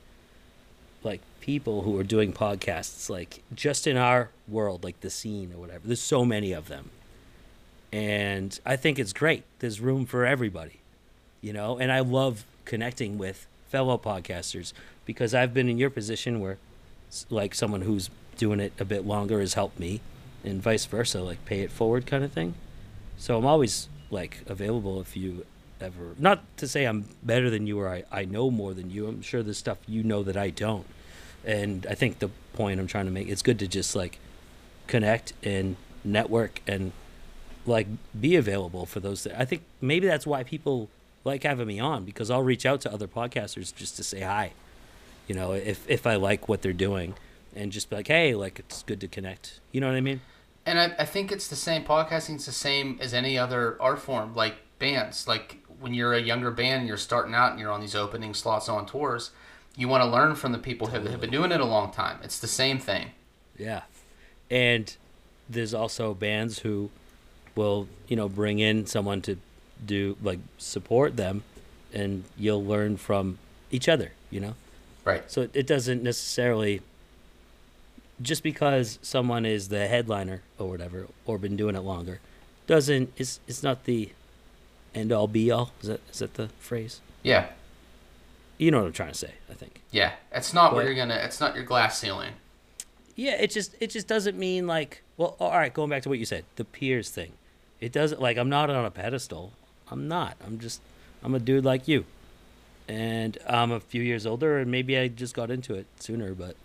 like people who are doing podcasts like just in our world like the scene or whatever there's so many of them and i think it's great there's room for everybody you know and i love connecting with fellow podcasters because i've been in your position where like someone who's doing it a bit longer has helped me and vice versa like pay it forward kind of thing. So i'm always like available if you ever not to say i'm better than you or i, I know more than you i'm sure there's stuff you know that i don't. And i think the point i'm trying to make it's good to just like connect and network and like be available for those that i think maybe that's why people like having me on because i'll reach out to other podcasters just to say hi. You know if if i like what they're doing and just be like hey like it's good to connect you know what i mean And I, I think it's the same. Podcasting is the same as any other art form, like bands. Like when you're a younger band and you're starting out and you're on these opening slots on tours, you want to learn from the people who have been doing it a long time. It's the same thing. Yeah. And there's also bands who will, you know, bring in someone to do like support them and you'll learn from each other, you know? Right. So it doesn't necessarily just because someone is the headliner or whatever or been doing it longer doesn't it's it's not the end all be all. Is that is that the phrase? Yeah. You know what I'm trying to say, I think. Yeah. It's not where you're gonna. It's not your glass ceiling. Yeah, it just it just doesn't mean like well, all right, going back to what you said, the peers thing. It doesn't like I'm not on a pedestal. I'm not. I'm just I'm a dude like you. And I'm a few years older and maybe I just got into it sooner, but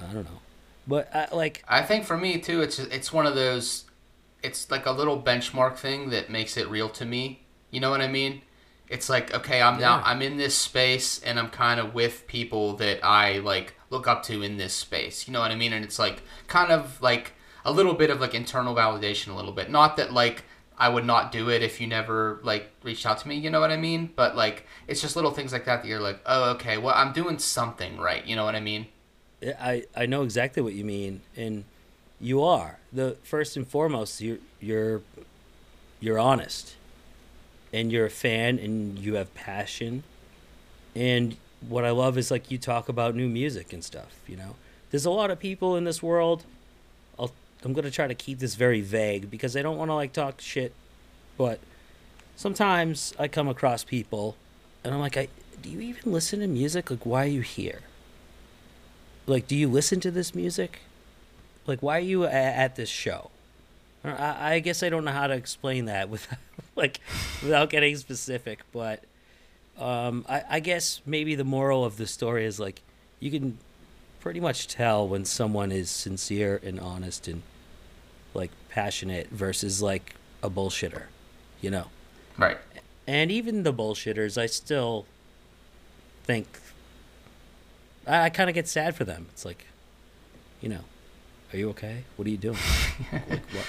I don't know. But I, like I think for me too, it's it's one of those. It's like a little benchmark thing that makes it real to me. You know what I mean? It's like okay, I'm now I'm in this space and I'm kind of with people that I like look up to in this space. You know what I mean? And it's like kind of like a little bit of like internal validation, a little bit. Not that like I would not do it if you never like reached out to me. You know what I mean? But like it's just little things like that that you're like, oh okay, well I'm doing something right. You know what I mean? I I know exactly what you mean, and you are the first and foremost. You're you're you're honest, and you're a fan, and you have passion, and what I love is like you talk about new music and stuff. You know, there's a lot of people in this world. I'll I'm gonna try to keep this very vague because I don't want to like talk shit, but sometimes I come across people, and I'm like, I do you even listen to music? Like, why are you here? Like, do you listen to this music? Like, why are you a- at this show? I, I guess I don't know how to explain that without like without getting specific, but um, I, I guess maybe the moral of the story is like you can pretty much tell when someone is sincere and honest and like passionate versus like a bullshitter, you know. Right. And even the bullshitters, I still think I, I kind of get sad for them. It's like, you know, are you okay? What are you doing? like what?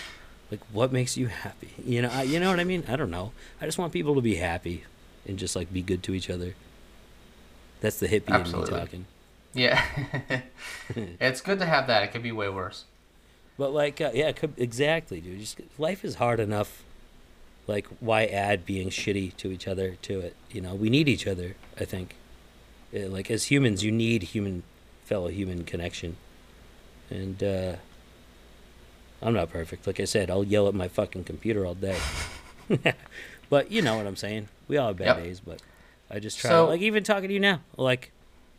Like what makes you happy? You know, I, you know what I mean? I don't know. I just want people to be happy and just like be good to each other. That's the hippie in me talking. Yeah. it's good to have that. It could be way worse. But like, uh, yeah, it could, exactly, dude. Just life is hard enough. Like, why add being shitty to each other to it? You know, we need each other. I think, like as humans, you need human, fellow human connection. And uh, I'm not perfect. Like I said, I'll yell at my fucking computer all day. but you know what I'm saying. We all have bad Yep. days, but I just try. So- like even talking to you now, like,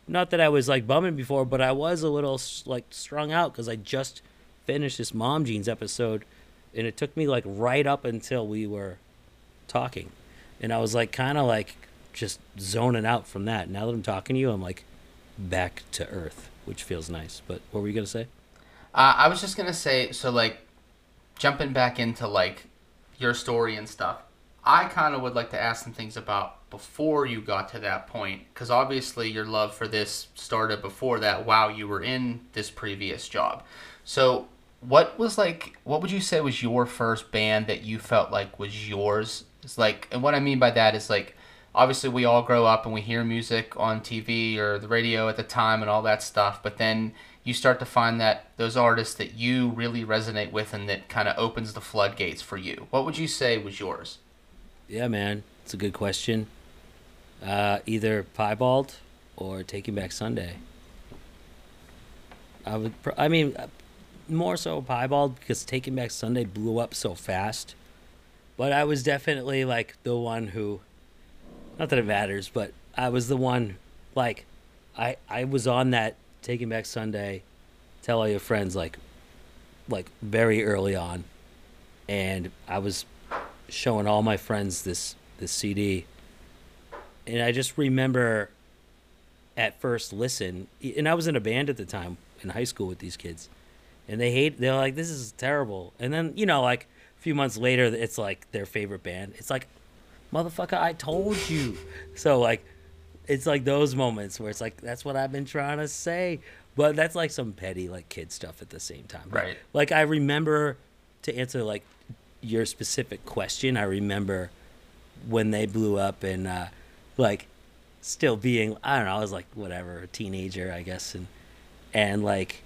not that I was like bumming before, but I was a little like strung out because I just finished this Mom Jeans episode, and it took me like right up until we were talking, and I was like kind of like just zoning out from that. Now that I'm talking to you, I'm like back to earth, which feels nice. But what were you gonna say? Uh, I was just gonna say, so like, jumping back into like your story and stuff. I kind of would like to ask some things about before you got to that point, because obviously your love for this started before that. While you were in this previous job, so what was like? What would you say was your first band that you felt like was yours? It's like, and what I mean by that is like, obviously we all grow up and we hear music on TV or the radio at the time and all that stuff, but then you start to find that those artists that you really resonate with and that kind of opens the floodgates for you. What would you say was yours? Yeah, man, it's a good question. Uh, either Piebald or Taking Back Sunday. I would. Pr- I mean, uh, more so Piebald because Taking Back Sunday blew up so fast. But I was definitely like the one who, not that it matters, but I was the one, like, I I was on that Taking Back Sunday, tell all your friends like, like very early on, and I was showing all my friends this this CD, and I just remember at first listen, and I was in a band at the time in high school with these kids, and they hate. They're like, "This is terrible," and then you know, like a few months later, it's like their favorite band. It's like, motherfucker, I told you. So like, it's like those moments where it's like, that's what I've been trying to say. But that's like some petty like kid stuff at the same time. Right. Like I remember to answer like your specific question. I remember when they blew up and uh, like still being I don't know. I was like whatever a teenager I guess and and like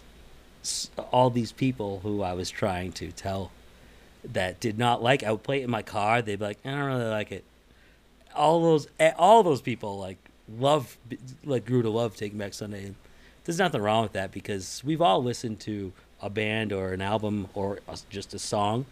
all these people who I was trying to tell that did not like. I would play it in my car. They'd be like, I don't really like it. All those, eh, all those people like love, like grew to love Taking Back Sunday. There's nothing wrong with that because we've all listened to a band or an album or just a song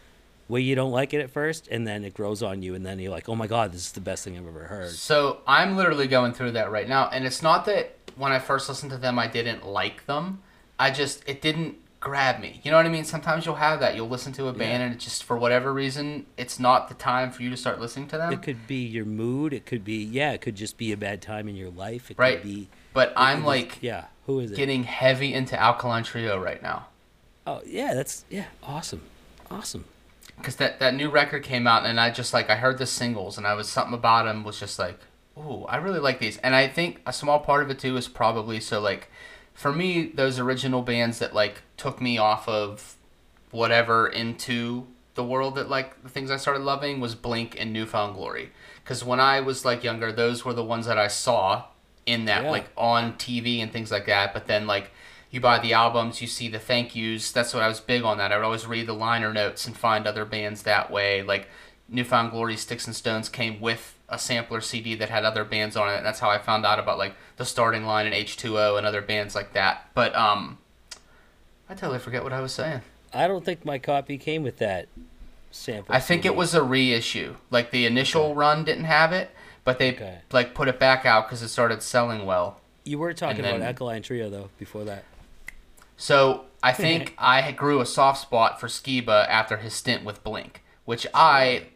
where you don't like it at first, and then it grows on you, and then you're like, oh my god, this is the best thing I've ever heard. So I'm literally going through that right now, and it's not that when I first listened to them I didn't like them. I just it didn't grab me. You know what I mean? Sometimes you'll have that. You'll listen to a band, Yeah. and it just for whatever reason, it's not the time for you to start listening to them. It could be your mood. It could be yeah. It could just be a bad time in your life. It Right. could be. but I'm like yeah. Who is it? getting heavy into Alkaline Trio right now. Oh yeah, that's yeah, awesome, awesome. because that that new record came out and I just like I heard the singles and I was something about them was just like ooh I really like these and I think a small part of it too is probably so like for me those original bands that like took me off of whatever into the world that like the things I started loving was Blink and New Found Glory because when I was like younger those were the ones that I saw in that Yeah. like on TV and things like that but then like you buy the albums, you see the thank yous. That's what I was big on that. I would always read the liner notes and find other bands that way. Like New Found Glory, Sticks and Stones came with a sampler CD that had other bands on it. And that's how I found out about like the starting line and H2O and other bands like that. But um, I totally forget what I was saying. I don't think my copy came with that sample. I think CD. it was a reissue. Like the initial run didn't have it, but they Okay. like put it back out because it started selling well. You were talking and about then- Alkaline Trio though before that. So I think I grew a soft spot for Skiba after his stint with Blink, which I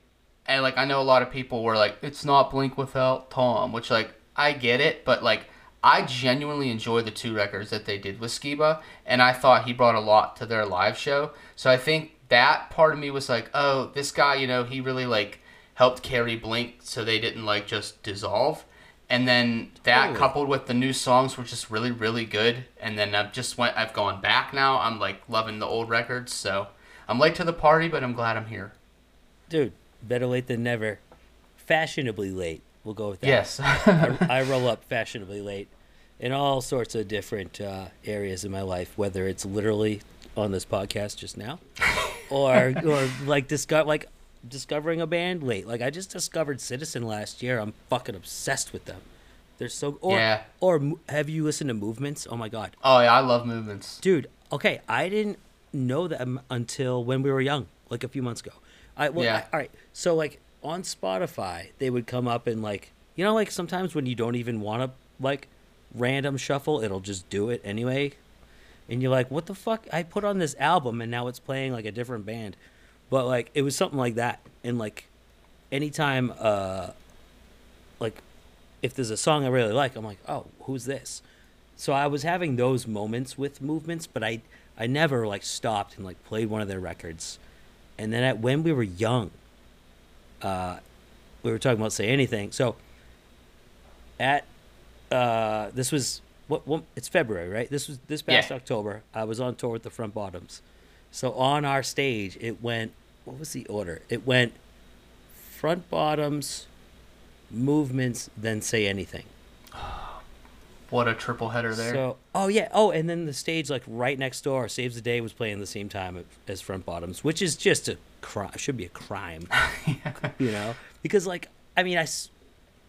and like I know a lot of people were like, it's not Blink without Tom, which like I get it, but like I genuinely enjoy the two records that they did with Skiba, and I thought he brought a lot to their live show. So I think that part of me was like, oh, this guy, you know, he really like helped carry Blink so they didn't like just dissolve. And then that coupled with the new songs were just really, really good. And then I've just went, I've gone back now. I'm like loving the old records. So I'm late to the party, but I'm glad I'm here. Dude, better late than never. Fashionably late. We'll go with that. Yes. I, I roll up fashionably late in all sorts of different uh, areas in my life, whether it's literally on this podcast just now, or or like discover like discovering a band late. Like I just discovered Citizen last year. I'm fucking obsessed with them. They're so or Yeah. or have you listened to Movements? Oh my god, oh, yeah, I love movements. dude. Okay, I didn't know them until when we were young, like a few months ago. I well, Yeah. I- all right. So like on Spotify, they would come up and like you know like sometimes when you don't even want to like random shuffle, it'll just do it anyway. And you're like, what the fuck? I put on this album and now it's playing like a different band. But like it was something like that. And like anytime uh like if there's a song I really like, I'm like, oh, who's this? So I was having those moments with movements, but I I never like stopped and like played one of their records. And then at, when we were young, uh, we were talking about say anything. So at uh, this was what, what it's February, right? This was this past Yeah. October. I was on tour with the Front Bottoms. So on our stage, it went. What was the order? It went Front Bottoms, movements, then say anything. What a triple header there. So, oh yeah, oh, and then the stage like right next door, Saves the Day was playing the same time as Front Bottoms, which is just a crime. Should be a crime, you know? Because like, I mean, I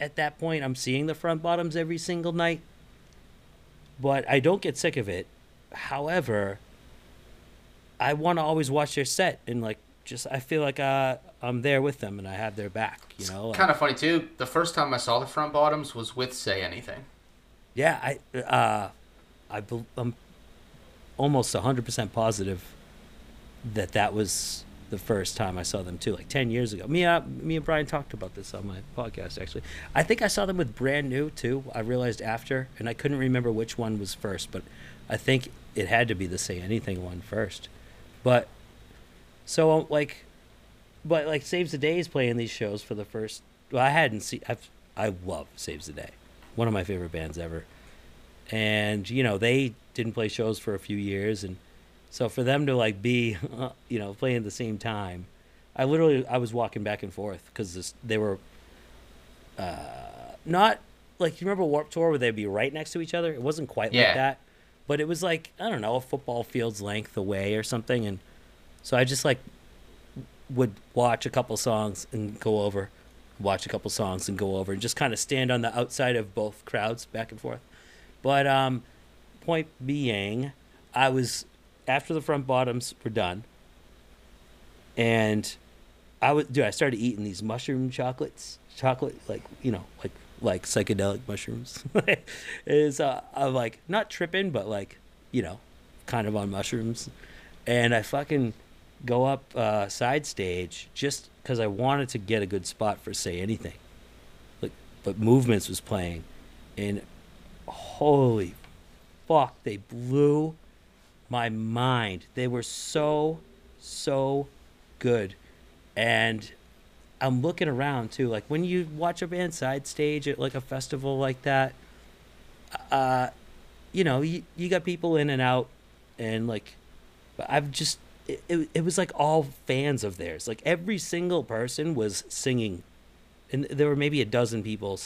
at that point I'm seeing the Front Bottoms every single night, but I don't get sick of it. However, I want to always watch their set and like just I feel like uh, I'm there with them and I have their back, you know? Like- kind of funny too. The first time I saw the front bottoms was with Say Anything. Yeah, I uh, I I'm almost hundred percent positive that that was the first time I saw them too, like ten years ago. Me, uh, me and Brian talked about this on my podcast actually. I think I saw them with Brand New too. I realized after, and I couldn't remember which one was first, but I think it had to be the Say Anything one first. But so um, like, but like Saves the Day is playing these shows for the first. Well, I hadn't seen. I've I love Saves the Day, one of my favorite bands ever. And you know they didn't play shows for a few years, and so for them to like be, you know, playing at the same time, I literally I was walking back and forth because they were, uh, not like you remember Warp Tour where they'd be right next to each other. It wasn't quite like that, but it was like I don't know a football field's length away or something, and so I just like would watch a couple songs and go over, watch a couple songs and go over, and just kind of stand on the outside of both crowds back and forth. But um, point being, I was after the front bottoms were done, and I was dude. I started eating these mushroom chocolates, chocolate like you know like like psychedelic mushrooms. Is uh, I'm like not tripping, but like you know, kind of on mushrooms, and I fucking go up uh, side stage just because I wanted to get a good spot for say anything. Like, but movements was playing, and holy fuck, they blew my mind. They were so, so good. And I'm looking around too. Like when you watch a band side stage at like a festival like that, uh, you know, you, you got people in and out, and like, I've just, it, it, it was like all fans of theirs. Like every single person was singing, and there were maybe a dozen people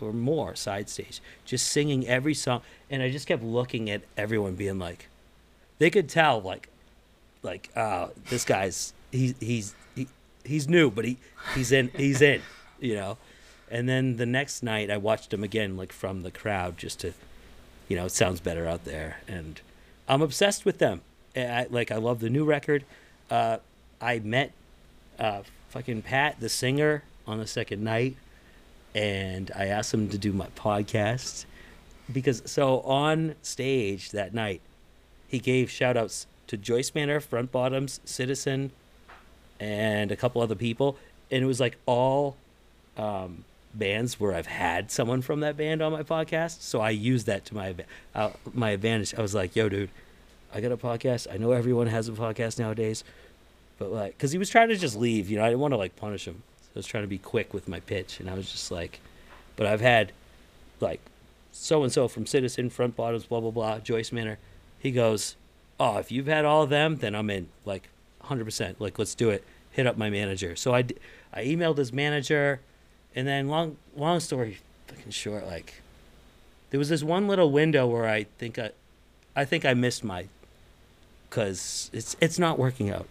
or more side stage just singing every song. And I just kept looking at everyone being like, they could tell like, like, uh, this guy's, he, he's, he, he's new, but he, he's in, he's in, you know? And then the next night I watched him again, like from the crowd just to, you know, it sounds better out there. And I'm obsessed with them. And I, like I love the new record. Uh, I met uh, fucking Pat, the singer, on the second night, and I asked him to do my podcast because so on stage that night, he gave shout outs to Joyce Manor, Front Bottoms, Citizen, and a couple other people, and it was like all um, bands where I've had someone from that band on my podcast. So I used that to my uh, my advantage. I was like, "Yo, dude, I got a podcast. I know everyone has a podcast nowadays, but like, because he was trying to just leave. You know, I didn't want to like punish him. So I was trying to be quick with my pitch, and I was just like, but I've had like so and so from Citizen, Front Bottoms, blah blah blah, Joyce Manor. He goes, "Oh, if you've had all of them, then I'm in. Like, hundred percent. Like, let's do it. Hit up my manager." So I, d- I emailed his manager, and then long long story fucking short, like, there was this one little window where I think I, I think I missed my, cause it's it's not working out,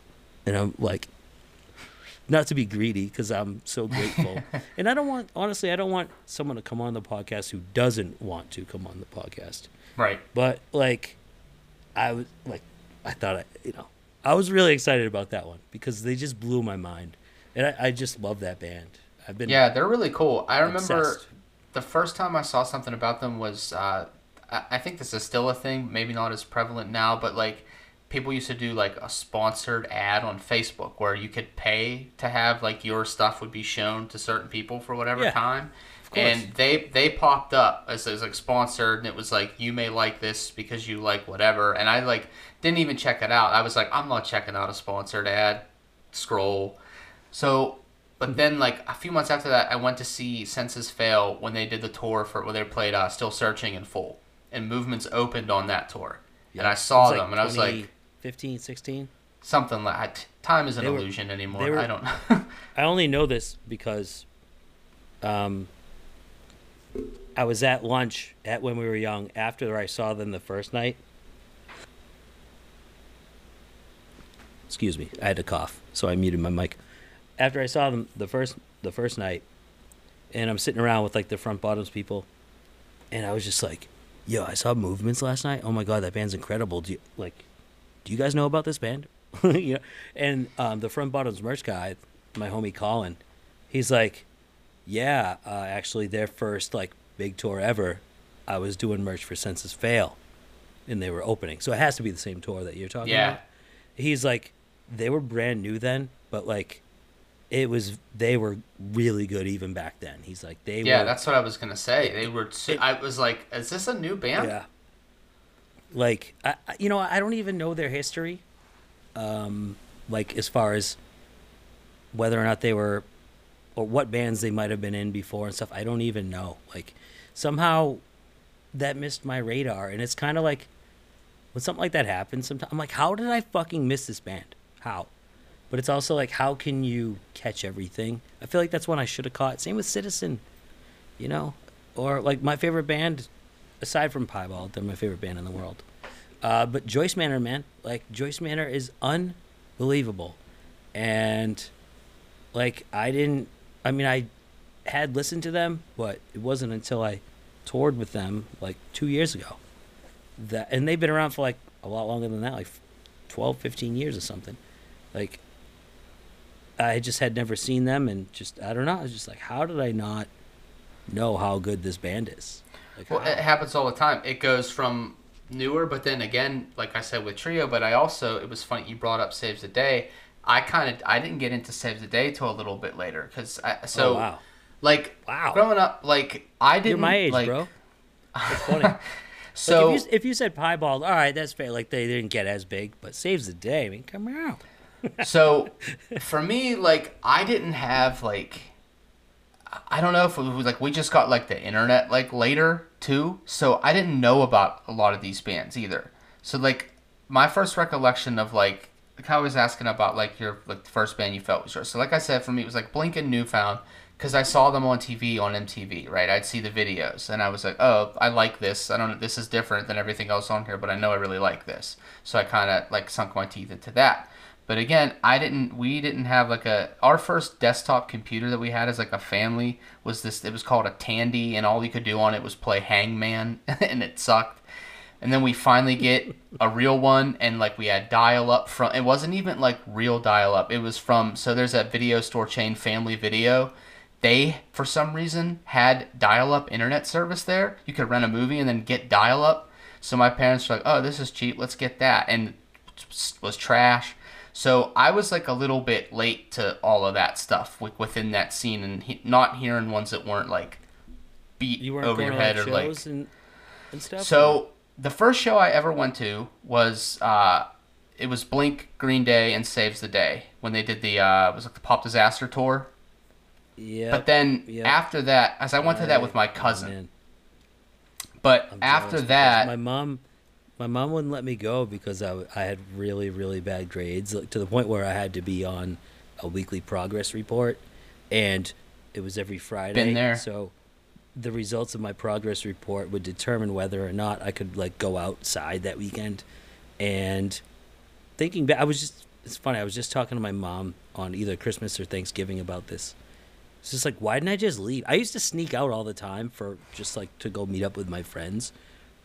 and I'm like. Not to be greedy, because I'm so grateful, and I don't want honestly. I don't want someone to come on the podcast who doesn't want to come on the podcast. Right. But like, I was like, I thought I, you know, I was really excited about that one because they just blew my mind, and I, I just love that band. I've been Yeah, they're really cool. I remember Obsessed. the first time I saw something about them was uh, I I think this is still a thing, maybe not as prevalent now, but like people used to do like a sponsored ad on Facebook where you could pay to have like your stuff would be shown to certain people for whatever Yeah, time. And they they popped up as, as like sponsored and it was like you may like this because you like whatever and I like didn't even check it out. I was like I'm not checking out a sponsored ad. Scroll. So, but then like a few months after that, I went to see Senses Fail when they did the tour for where they played uh, Still Searching in full, and Movements opened on that tour, and I saw them, and I was like 15, 16. something like time is an They were- illusion anymore. were- I don't know. I only know this because um, I was at lunch at when we were young after I saw them the first night. Excuse me, I had to cough, so I muted my mic. After I saw them the first the first night, and I'm sitting around with like the front bottoms people, and I was just like, "Yo, I saw movements last night. Oh my god, that band's incredible. Do you like? Do you guys know about this band? you know?" And um, the front bottoms merch guy, my homie Colin, he's like, "Yeah, uh, actually, their first like big tour ever, I was doing merch for Senses Fail, and they were opening. So it has to be the same tour that you're talking Yeah. about." He's like, they were brand new then, but like, it was they were really good even back then. He's like, they yeah, were that's what I was gonna say. They were. Too, it- I was like, is this a new band? Yeah. Like I, you know, I don't even know their history. Um, like as far as whether or not they were, or what bands they might have been in before and stuff. I don't even know. Like somehow that missed my radar, and it's kind of like when something like that happens. Sometimes I'm like, how did I fucking miss this band? How? But it's also like, how can you catch everything? I feel like that's one I should have caught. Same with Citizen, you know, or like my favorite band, aside from Piebald, they're my favorite band in the world. Uh, but Joyce Manor, man, like Joyce Manor is unbelievable, and like I didn't. I mean, I had listened to them, but it wasn't until I toured with them like two years ago that, and they've been around for like a lot longer than that, like 12, 15 years or something. Like I just had never seen them, and just I don't know. I was just like, how did I not know how good this band is? Like, Well, it happens all the time. It goes from newer, but then again, like I said with Trio, but I also it was funny you brought up Saves the Day. I kind of I didn't get into Saves the Day till a little bit later because oh, so oh, wow, like Wow. growing up like I didn't you're my age, like, bro. That's funny. So like if, you, if you said piebald, all right, that's fair. Like they didn't get as big, but saves the day. I mean, come on. so for me like i didn't have like i don't know if it was like we just got like the internet like later too so i didn't know about a lot of these bands either. So like my first recollection of like like i was asking about like your like the first band you felt was yours. So like i said for me it was like blink and newfound because i saw them on tv on mtv right? I'd see the videos and i was like oh i like this. I don't this is different than everything else on here but i know i really like this. So i kind of like sunk my teeth into that but again, I didn't. We didn't have like a. Our first desktop computer that we had as like a family was this. It was called a Tandy, and all you could do on it was play Hangman, and it sucked. and then we finally get a real one and like we had dial up from it wasn't even like real dial up it was from so there's that video store chain family video they for some reason had dial up internet service there you could rent a movie and then get dial up so my parents were like oh this is cheap let's get that and was trash so i was like a little bit late to all of that stuff wi- within that scene and he, not hearing ones that weren't like beat You over your head like or like and, and stuff. so the first show I ever went to was uh, it was Blink, Green Day, and Saves the Day when they did the uh, it was like the Pop Disaster tour. yeah. But then yep. after that, as I went to that with my cousin, Man, but I'm after jealous that, my mom, my mom wouldn't let me go because I had really really bad grades like, to the point where I had to be on a weekly progress report, and it was every Friday. Been there. So the results of my progress report would determine whether or not I could like go outside that weekend. And thinking back, I was just it's funny. I was just talking to my mom on either Christmas or Thanksgiving about this. It's just like, why didn't I just leave? I used to sneak out all the time for just like to go meet up with my friends.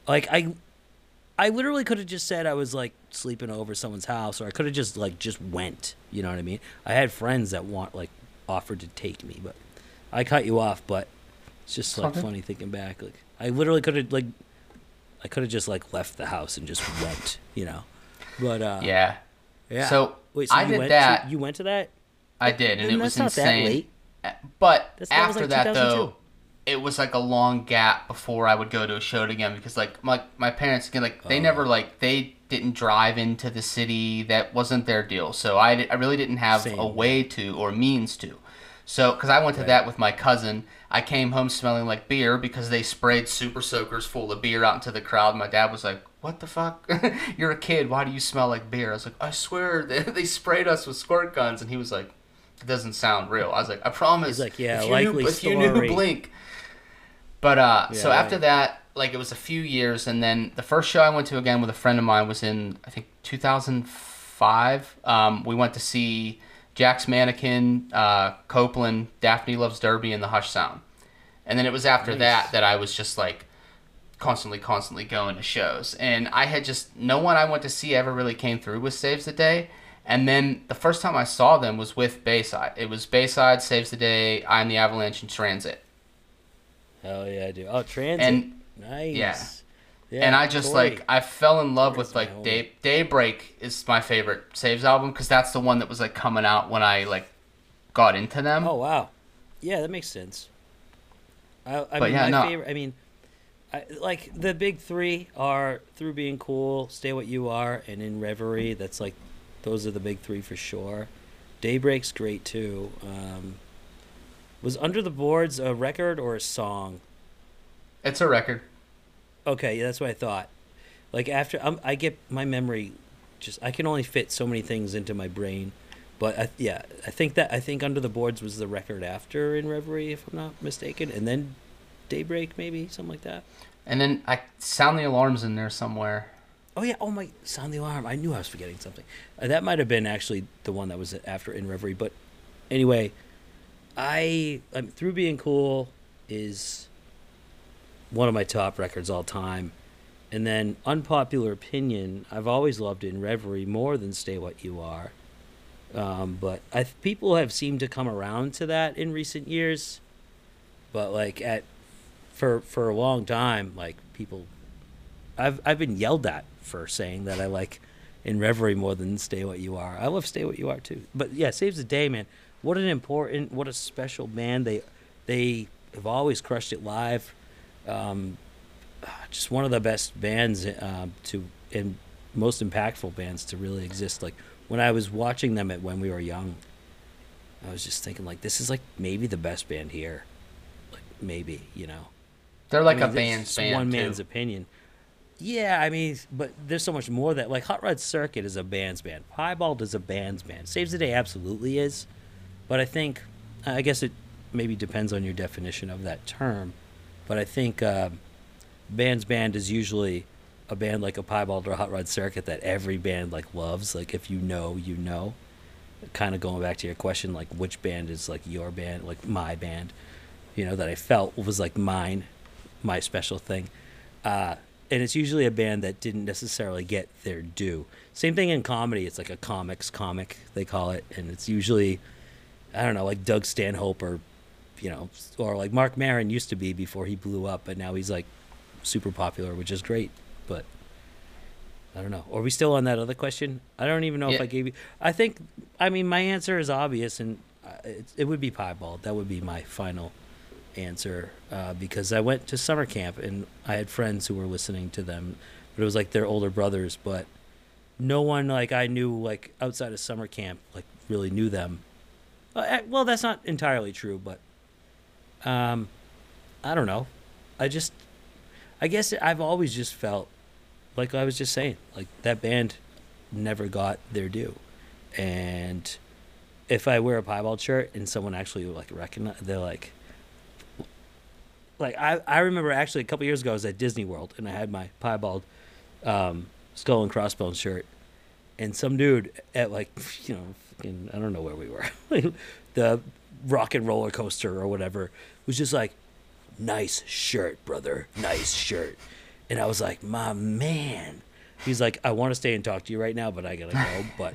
Like I, I literally could have just said I was like sleeping over someone's house, or I could have just like just went. You know what I mean? I had friends that want like offered to take me, but I cut you off. But it's just like Okay. funny thinking back. Like I literally could have like, I could have just like left the house and just went. You know, but uh, yeah, yeah. So, wait, so I you did went that. To, you went to that? I did, and Then it was that's not that insane. late. But That's- that was, after like, that 2002. though, it was like a long gap before I would go to a show again because like my my parents again like they Oh. never like they didn't drive into the city that wasn't their deal. So I, I really didn't have Same, a way to or means to. So because I went to Right. that with my cousin I came home smelling like beer because they sprayed super soakers full of beer out into the crowd. My dad was like what the fuck? You're a kid. Why do you smell like beer? I was like I swear they, they sprayed us with squirt guns. And he was like it doesn't sound real. I was like I promise. He's like, "Yeah, if you likely knew, if you knew. Blink. But uh, so after that, like it was a few years, and then the first show I went to again with a friend of mine was in I think 2005. Um, we went to see Jack's Mannequin, uh, Copeland, Daphne Loves Derby, and the Hush Sound. And then it was after Nice. that that I was just like constantly, constantly going to shows. And I had just no one I went to see ever really came through with Saves the Day. And then the first time I saw them was with Bayside. It was Bayside, Saves the Day, I'm the Avalanche, and Transit. Hell yeah, dude. Oh, transit. And nice. yeah. Yeah, and I just like I fell in love with like. Day Daybreak is my favorite Saves album because that's the one that was like coming out when I like got into them. Oh wow, yeah, that makes sense. I, I But mean, yeah, my no. favorite. I mean, I, like the big three are through being cool, stay what you are, and in reverie. That's like, those are the big three for sure. Daybreak's great too. Um, was Under the Boards a record or a song? It's a record. Okay, yeah, that's what I thought. Like after um, I get my memory, just I can only fit so many things into my brain. But I, yeah, I think that I think Under the Boards was the record after In Reverie, if I'm not mistaken, and then Daybreak maybe something like that. And then I sound the alarms in there somewhere. Oh yeah, oh my, sound the alarm! I knew I was forgetting something. Uh, that might have been actually the one that was after In Reverie. But anyway, I um, through being cool is one of my top records all time. And then unpopular opinion, I've always loved In Reverie more than Stay What You Are. Um, but I people have seemed to come around to that in recent years. But like at for for a long time, like people I've I've been yelled at for saying that I like in Reverie more than Stay What You Are. I love Stay What You Are too. But yeah, Saves the Day, man. What an important, what a special band. They they have always crushed it live. Um, just one of the best bands uh, to and most impactful bands to really exist. Like when I was watching them at when we were young, I was just thinking like this is like maybe the best band here. Like maybe you know. They're like I mean, a band's just band one too. man's opinion. Yeah, I mean, but there's so much more that like Hot Rod Circuit is a band's band. Piebald is a band's band. Saves the Day absolutely is, but I think I guess it maybe depends on your definition of that term. But I think uh, band's band is usually a band like a Piebald or a Hot Rod Circuit that every band like loves. Like if you know, you know. Kind of going back to your question, like which band is like your band, like my band, you know, that I felt was like mine, my special thing. Uh, and it's usually a band that didn't necessarily get their due. Same thing in comedy. It's like a comics comic they call it, and it's usually I don't know, like Doug Stanhope or you know, or like Marc Maron used to be before he blew up, but now he's like super popular, which is great. But I don't know. Are we still on that other question? I don't even know if I gave you. I think. I mean, my answer is obvious, and uh, it, it would be Piebald. That would be my final answer uh, because I went to summer camp and I had friends who were listening to them, but it was like their older brothers. But no one like I knew like outside of summer camp like really knew them. Uh, eh, well, that's not entirely true, but um, I don't know. I just, I guess I've always just felt like I was just saying, like that band never got their due, and if I wear a piebald shirt and someone actually like recognize, they're like, like I I remember actually a couple years ago I was at Disney World and I had my piebald um, skull and crossbones shirt, and some dude at like you know fucking, I don't know where we were, the rock and roller coaster or whatever was just like, nice shirt, brother, nice shirt, and I was like, my man. He's like, I want to stay and talk to you right now, but I gotta go. But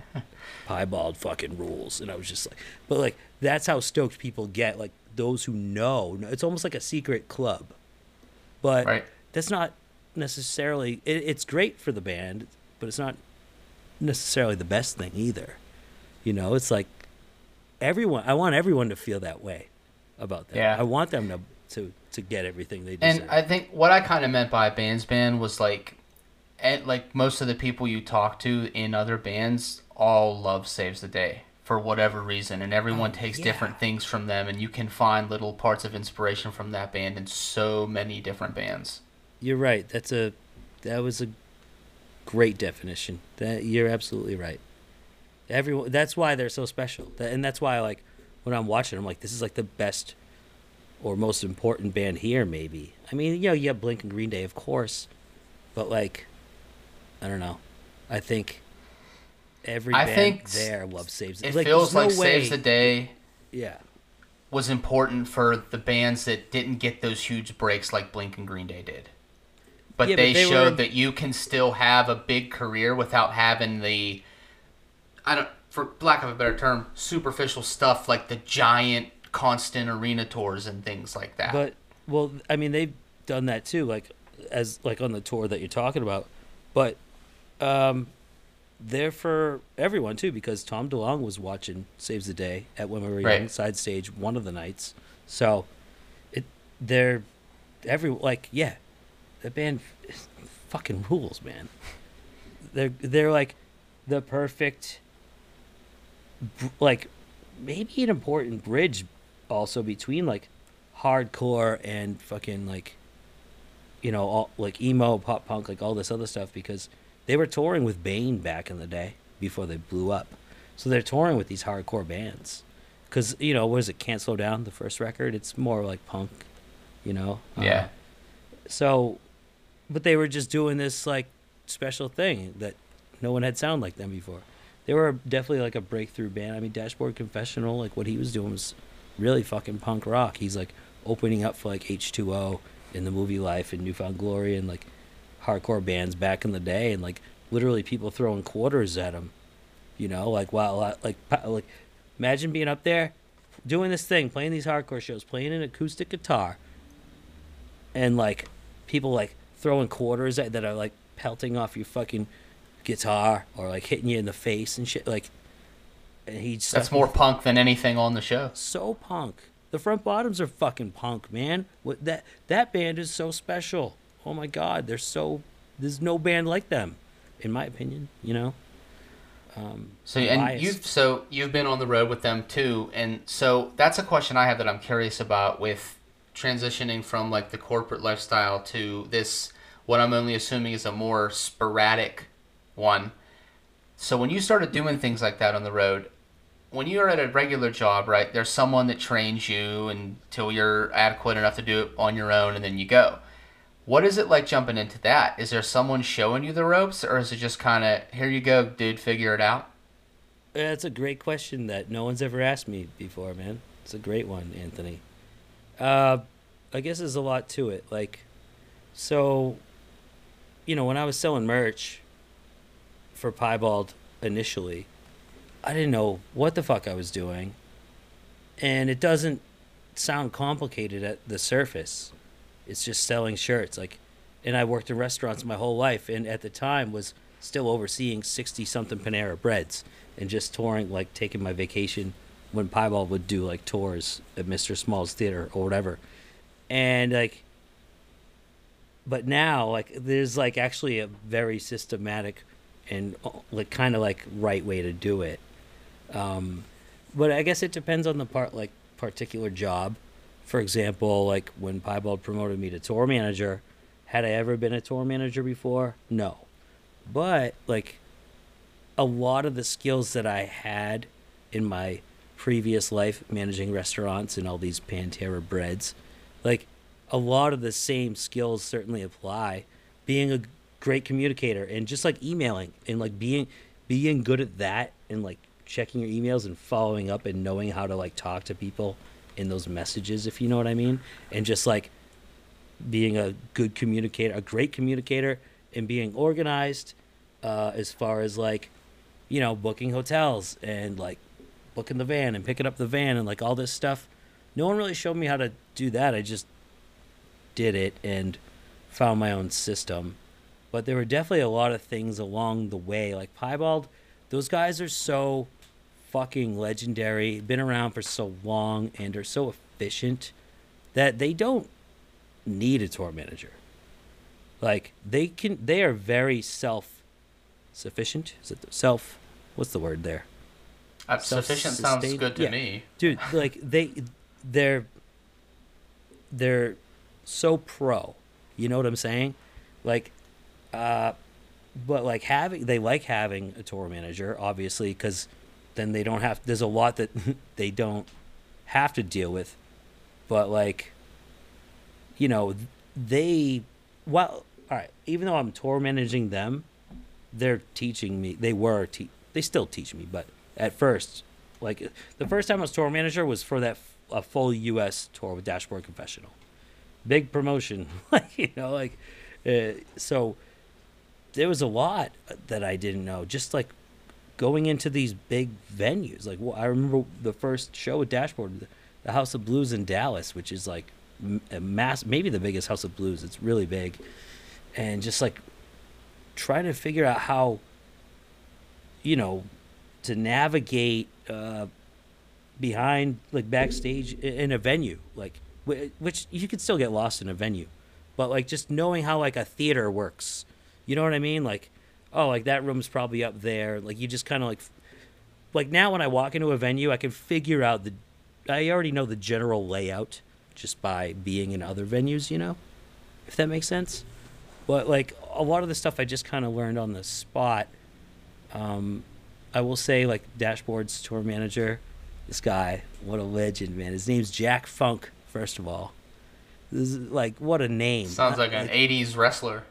piebald fucking rules, and I was just like, but like that's how stoked people get. Like those who know, it's almost like a secret club, but Right. that's not necessarily. It, it's great for the band, but it's not necessarily the best thing either. You know, it's like everyone. I want everyone to feel that way about that. Yeah. I want them to to to get everything they deserve. And I think what I kind of meant by bands band was like, and like most of the people you talk to in other bands all love Saves the Day for whatever reason, and everyone Oh, takes yeah. different things from them, and you can find little parts of inspiration from that band in so many different bands. You're right. That's a that was a great definition. That you're absolutely right. Everyone that's why they're so special. And that's why like when I'm watching I'm like this is like the best or most important band here maybe. I mean, you know, you have Blink and Green Day of course, but like I don't know. I think every I band think there love Saves It like, feels there's like way, Saves the Day Yeah. was important for the bands that didn't get those huge breaks like Blink and Green Day did. But Yeah, but they, they were- showed that you can still have a big career without having the I don't for lack of a better term, superficial stuff like the giant constant arena tours and things like that. But well, I mean, they've done that too, like as like on the tour that you're talking about. But um, they're for everyone too, because Tom DeLonge was watching Saves the Day at when we were young, Right. side stage one of the nights. So it they're every like yeah, that band fucking rules, man. They're they're like the perfect like maybe an important bridge also between like hardcore and fucking like you know all like emo pop punk like all this other stuff because they were touring with Bane back in the day before they blew up. So they're touring with these hardcore bands. Because you know what is it can't slow down the first record? It's more like punk you know? Uh, yeah. so but they were just doing this like special thing that no one had sound like them before they were definitely like a breakthrough band. I mean dashboard confessional like what he was doing was really fucking punk rock. He's like opening up for like h2o in the movie life and newfound glory and like hardcore bands back in the day and like literally people throwing quarters at him you know like wow uh, like like imagine being up there doing this thing playing these hardcore shows playing an acoustic guitar and like people like throwing quarters at, that are like pelting off your fucking guitar or like hitting you in the face and shit like and That's more punk than anything on the show. so punk. The front bottoms are fucking punk man. What that that band is so special. Oh my god they're so there's no band like them in my opinion you know? Um So and biased. you've so you've been on the road with them too, and so that's a question I have that I'm curious about with transitioning from like the corporate lifestyle to this what I'm only assuming is a more sporadic one. So when you started doing things like that on the road, when you're at a regular job, right? There's someone that trains you until you're adequate enough to do it on your own, and then you go. What is it like jumping into that? Is there someone showing you the ropes, or is it just kind of here you go, dude, figure it out? That's a great question that no one's ever asked me before, man. It's a great one, Anthony. Uh, I guess there's a lot to it. Like, so you know, when I was selling merch for Piebald initially, I didn't know what the fuck I was doing. And it doesn't sound complicated at the surface. It's just selling shirts. Like, and I worked in restaurants my whole life, and at the time was still overseeing sixty something Panera breads, and just touring, like taking my vacation when Piebald would do like tours at Mr. Small's Theater or whatever, and like. But now, like, there's like actually a very systematic and uh, like kind of like right way to do it. Um, but I guess it depends on the part like particular job. For example, like when Piebald promoted me to tour manager, had I ever been a tour manager before? No. But like a lot of the skills that I had in my previous life managing restaurants and all these Panera breads, like a lot of the same skills certainly apply. Being a great communicator. And just like emailing and like being being good at that and like checking your emails and following up and knowing how to like talk to people in those messages if you know what I mean. And just like being a good communicator a great communicator and being organized uh, as far as like you know booking hotels and like booking the van and picking up the van and like all this stuff. No one really showed me how to do that. I just did it and found my own system but there were definitely a lot of things along the way. Like Piebald, those guys are so fucking legendary, been around for so long, and are so efficient that they don't need a tour manager. Like they can, they are very self sufficient. Is it self? What's the word there? Uh, sufficient sounds good to Yeah. me. dude like they they're they're so pro you know what i'm saying like uh but like having they like having a tour manager obviously because then they don't have there's a lot that they don't have to deal with. But like you know they well all right even though i'm tour managing them they're teaching me they were te- they still teach me but at first like the first time i was tour manager was for that f- a full us tour with dashboard confessional. Big promotion like you know like uh, so there was a lot that i didn't know just like going into these big venues. Like wh- i remember the first show with dashboard the, house of blues in dallas which is like a mass maybe the biggest house of blues. It's really big. And just like trying to figure out how you know to navigate uh, behind like backstage in a venue like which you could still get lost in a venue but like just knowing how like a theater works you know what i mean like oh like that room's probably up there like you just kind of like like now when i walk into a venue i can figure out the i already know the general layout just by being in other venues you know if that makes sense but like a lot of the stuff i just kind of learned on the spot um, I will say, like Dashboard's tour manager, this guy, what a legend, man. His name's Jack Funk. First of all, this is like what a name. Sounds I- like an '80s wrestler.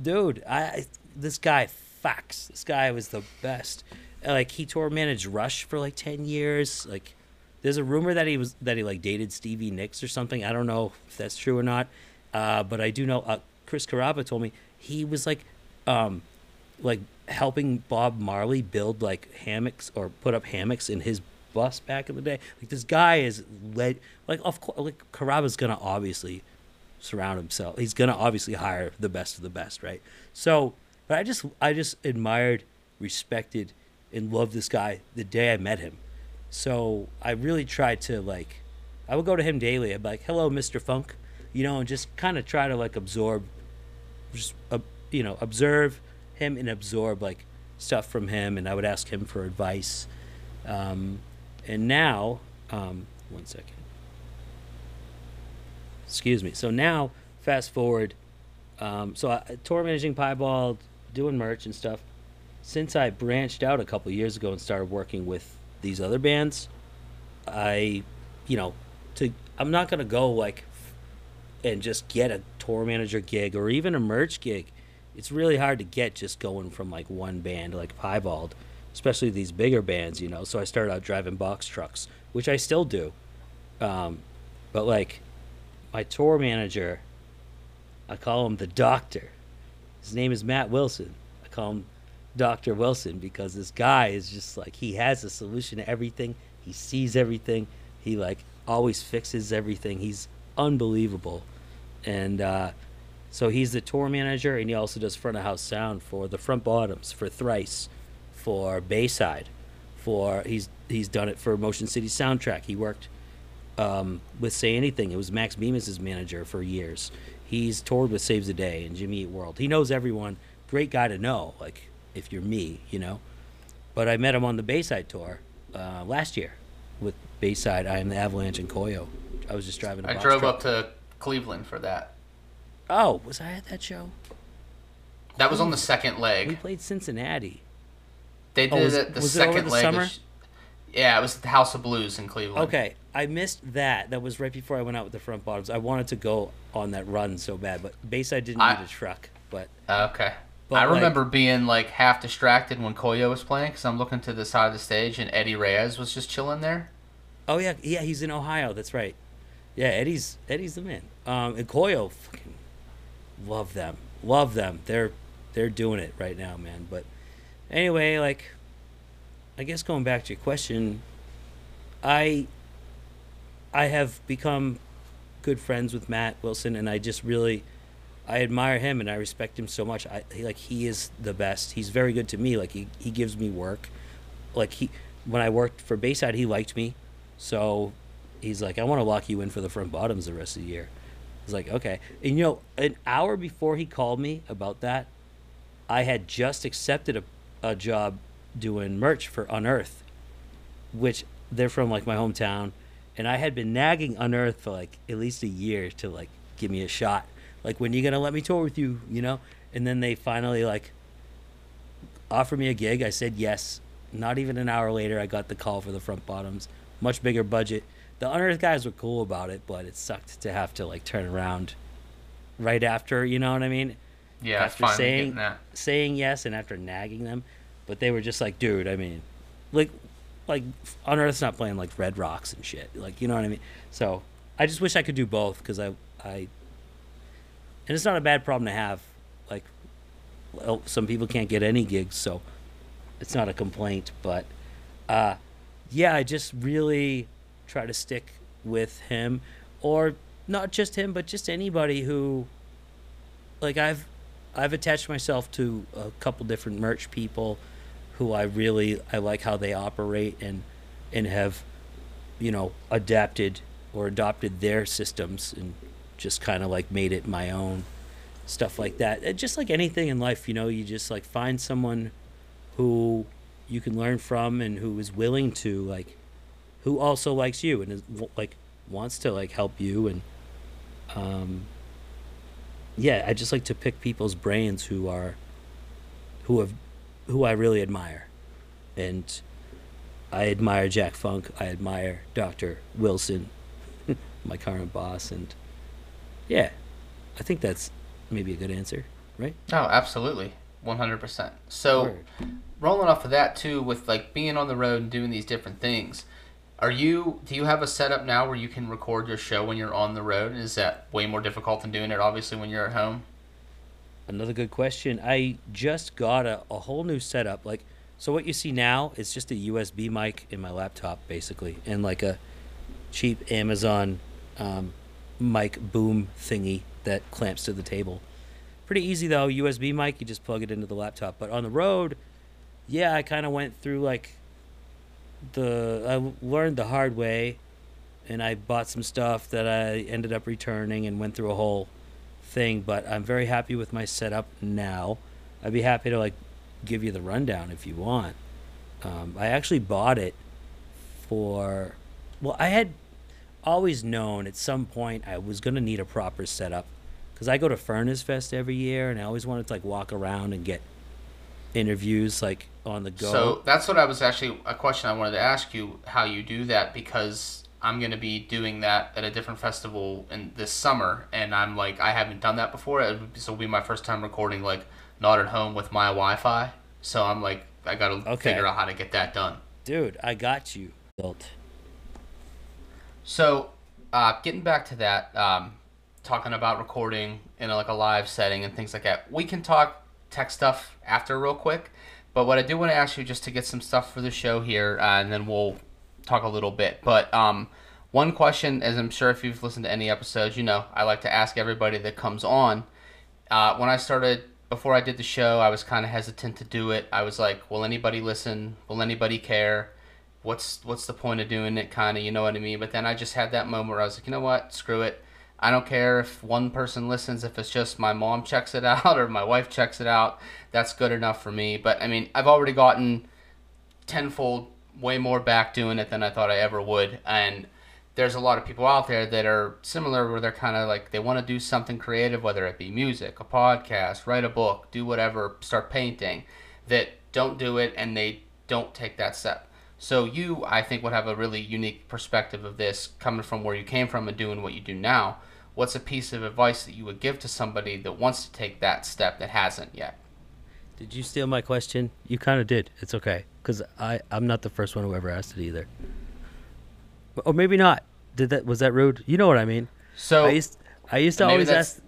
Dude. I, this guy fucks. This guy was the best. Like he tour managed Rush for like ten years. Like there's a rumor that he was that he like dated Stevie Nicks or something. I don't know if that's true or not. Uh, but I do know uh, Chris Carrabba told me he was like, um, like helping Bob Marley build like hammocks or put up hammocks in his bus back in the day. Like this guy is led. Like of course, like Carrabba's gonna obviously surround himself. He's gonna obviously hire the best of the best, right? So, but I just I just admired, respected, and loved this guy the day I met him. So I really tried to like, I would go to him daily. I'd be like, "Hello, Mister Funk," you know, and just kind of try to like absorb, just uh, you know, observe him and absorb like stuff from him, and I would ask him for advice. Um, and now, um, one second excuse me. So now, fast forward. Um, so I, tour managing Piebald, doing merch and stuff. Since I branched out a couple years ago and started working with these other bands, I, you know, to I'm not gonna go like and just get a tour manager gig or even a merch gig. It's really hard to get just going from like one band like Piebald, especially these bigger bands, you know. So I started out driving box trucks, which I still do. Um, but like my tour manager, I call him the doctor. His name is Matt Wilson. I call him Dr. Wilson because this guy is just like he has a solution to everything. He sees everything. He like always fixes everything. He's unbelievable. And uh, so he's the tour manager and he also does front of house sound for the front bottoms, for Thrice, for Bayside, for he's he's done it for Motion City soundtrack. He worked um, with Say Anything. It was Max Bemis' manager for years. He's toured with Saves the Day and Jimmy Eat World. He knows everyone. Great guy to know. Like if you're me, you know. But I met him on the Bayside tour uh, last year with Bayside. I am the Avalanche and Koyo. I was just driving. I I drove truck. up to Cleveland for that. Oh, was I at that show? That was on the second leg. We played Cincinnati. They Oh, did was- it the was it over second the leg. summer? yeah, it was at the House of Blues in Cleveland. Okay, I missed that. That was right before I went out with the front bottoms. I wanted to go on that run so bad, but Bayside didn't I- need a truck. But Okay. But, I like- remember being like half distracted when Koyo was playing because I'm looking to the side of the stage and Eddie Reyes was just chilling there. oh yeah, yeah, he's in Ohio. That's right. Yeah, Eddie's Eddie's the man. Um, and Koyo, fucking love them, love them. They're they're doing it right now, man. But anyway, like, I guess going back to your question, I I have become good friends with Matt Wilson, and I just really I admire him and I respect him so much. I he, like he is the best. He's very good to me. Like he, he gives me work. Like he when I worked for Bayside, he liked me, so he's like, I want to lock you in for the front bottoms the rest of the year. I was like, okay. And you know, an hour before he called me about that, I had just accepted a, a job doing merch for Unearth, which they're from like my hometown, and I had been nagging Unearth for like at least a year to like give me a shot. Like, when are you gonna let me tour with you? You know? And then they finally like offered me a gig. I said yes. Not even an hour later, I got the call for the front bottoms. Much bigger budget. The Unearth guys were cool about it, but it sucked to have to like turn around right after. You know what I mean? Yeah, after saying saying yes and after nagging them, but they were just like, dude, I mean, like, like on Unearth's not playing like Red Rocks and shit, like you know what I mean. So I just wish I could do both because I, I, and it's not a bad problem to have. Like, well, some people can't get any gigs, so it's not a complaint. But, uh, yeah, I just really try to stick with him, or not just him, but just anybody who like I've I've attached myself to a couple different merch people who I really I like how they operate and and have you know adapted or adopted their systems and just kind of like made it my own stuff like that. Just like anything in life you know you just like find someone who you can learn from and who is willing to like who also likes you and is like wants to like help you and um yeah, I just like to pick people's brains who are who have who I really admire. And I admire Jack Funk, I admire Dr. Wilson, my current boss and yeah, I think that's maybe a good answer, right? Oh, absolutely. 100%. So, Word. rolling off of that too with like being on the road and doing these different things. Are you do you have a setup now where you can record your show when you're on the road? Is that way more difficult than doing it obviously when you're at home? Another good question. I just got a, a whole new setup. Like, so what you see now is just a USB mic in my laptop, basically, and like a cheap Amazon um, mic boom thingy that clamps to the table. Pretty easy though. USB mic, you just plug it into the laptop. But on the road, yeah, I kind of went through like the I learned the hard way, and I bought some stuff that I ended up returning and went through a whole thing. But I'm very happy with my setup now. I'd be happy to like give you the rundown if you want. Um, I actually bought it for well, I had always known at some point I was gonna need a proper setup because I go to Furnace Fest every year, and I always wanted to like walk around and get interviews like on the go. So that's what I was actually a question I wanted to ask you how you do that because I'm going to be doing that at a different festival in this summer and I'm like I haven't done that before. It so it'll be my first time recording like not at home with my Wi-Fi. So I'm like I got to Okay. figure out how to get that done. Dude, I got you. Built. So, uh, getting back to that, um, talking about recording in a, like a live setting and things like that. We can talk tech stuff after real quick, but what I do want to ask you just to get some stuff for the show here, uh, and then we'll talk a little bit. But um, one question, as I'm sure if you've listened to any episodes, you know I like to ask everybody that comes on. Uh, when I started before I did the show, I was kind of hesitant to do it. I was like, "Will anybody listen? Will anybody care? What's what's the point of doing it?" Kind of, you know what I mean. But then I just had that moment where I was like, "You know what? Screw it. I don't care if one person listens. If it's just my mom checks it out or my wife checks it out, that's good enough for me." But I mean, I've already gotten tenfold way more back doing it than I thought I ever would, and there's a lot of people out there that are similar where they're kind of like they want to do something creative whether it be music a podcast write a book do whatever start painting that don't do it and they don't take that step. So you i think would have a really unique perspective of this coming from where you came from and doing what you do now. What's a piece of advice that you would give to somebody that wants to take that step that hasn't yet Did you steal my question? You kind of did. It's okay because I I'm not the first one who ever asked it either. Or maybe not. Did that was that rude? You know what I mean. so I used I used to always ask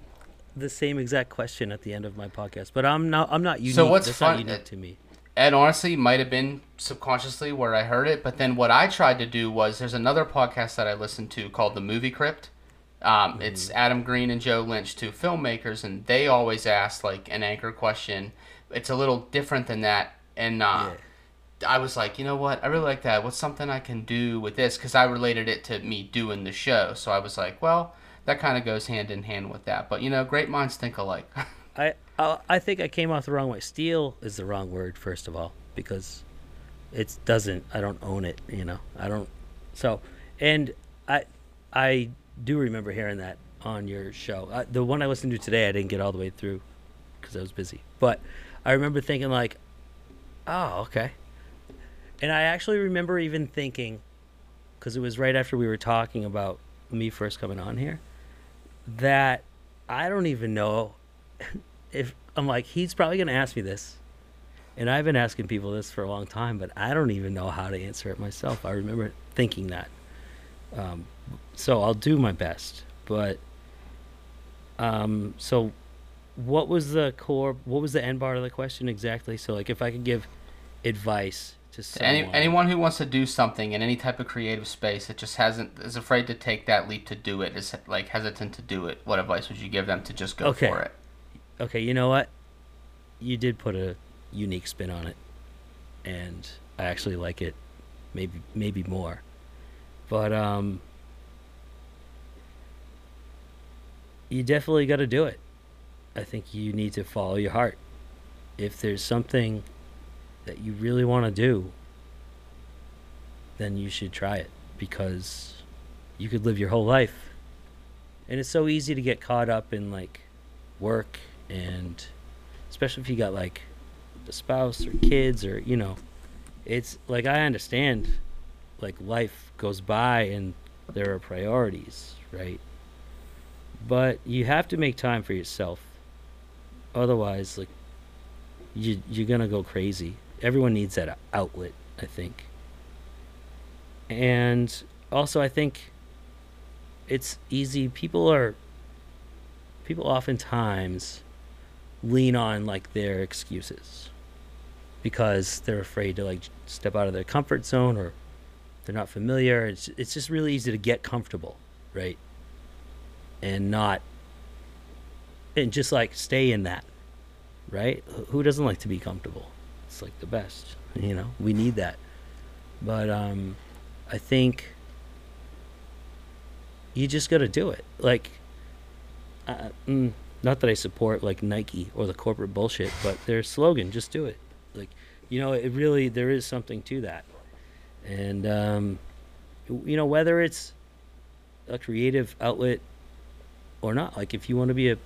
the same exact question at the end of my podcast, but I'm not I'm not unique. So what's That's fun- not unique to me. and honestly might have been subconsciously where I heard it. But then what I tried to do was there's another podcast that I listened to called The Movie Crypt. Um, It's Adam Green and Joe Lynch, two filmmakers, and they always ask like an anchor question. It's a little different than that, and uh, I was like, you know what? I really like that. What's something I can do with this? Because I related it to me doing the show, so I was like, well, that kind of goes hand in hand with that. But you know, great minds think alike. I, I I think I came off the wrong way. Steal is the wrong word, first of all, because it doesn't. I don't own it. You know, I don't. So, and I I do remember hearing that on your show. Uh, the one I listened to today, I didn't get all the way through because I was busy. But I remember thinking like, oh, okay. And I actually remember even thinking, because it was right after we were talking about me first coming on here, that I don't even know if I'm like he's probably gonna ask me this, and I've been asking people this for a long time, but I don't even know how to answer it myself. I remember thinking that. Um, so I'll do my best, but um, so what was the core? What was the end part of the question exactly? So like, if I could give advice to To someone, Any, anyone who wants to do something in any type of creative space that just hasn't is afraid to take that leap to do it is like hesitant to do it. What advice would you give them to just go Okay. for it? okay, you know what? You did put a unique spin on it, and I actually like it, maybe maybe more. But um, you definitely got to do it. I think you need to follow your heart. If there's something that you really want to do, then you should try it because you could live your whole life. And it's so easy to get caught up in like work and especially if you got like a spouse or kids or you know it's like i understand like life goes by and there are priorities right but you have to make time for yourself otherwise like you you're gonna go crazy. Everyone needs that outlet i think. And also i think it's easy. People are people oftentimes lean on like their excuses because they're afraid to like step out of their comfort zone or they're not familiar. It's it's just really easy to get comfortable right? And not and just like stay in that right? Who doesn't like to be comfortable? It's like the best you know? We need that. But um i think you just got to do it. Like uh, mm, not that I support like Nike or the corporate bullshit, but their slogan, just do it. Like, you know, it really, there is something to that. And, um, you know, whether it's a creative outlet or not, like if you want to be a,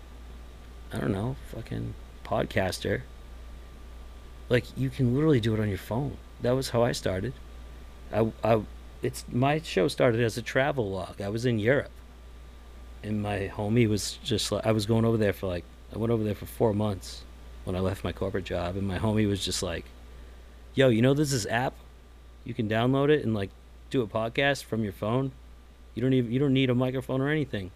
I don't know, fucking podcaster, like you can literally do it on your phone. That was how I started. I, I, it's my show started as a travel log. I was in Europe and my homie was just like I was going over there for like I went over there for four months when I left my corporate job, and my homie was just like, "Yo, you know this this app, you can download it and like do a podcast from your phone. You don't even you don't need a microphone or anything."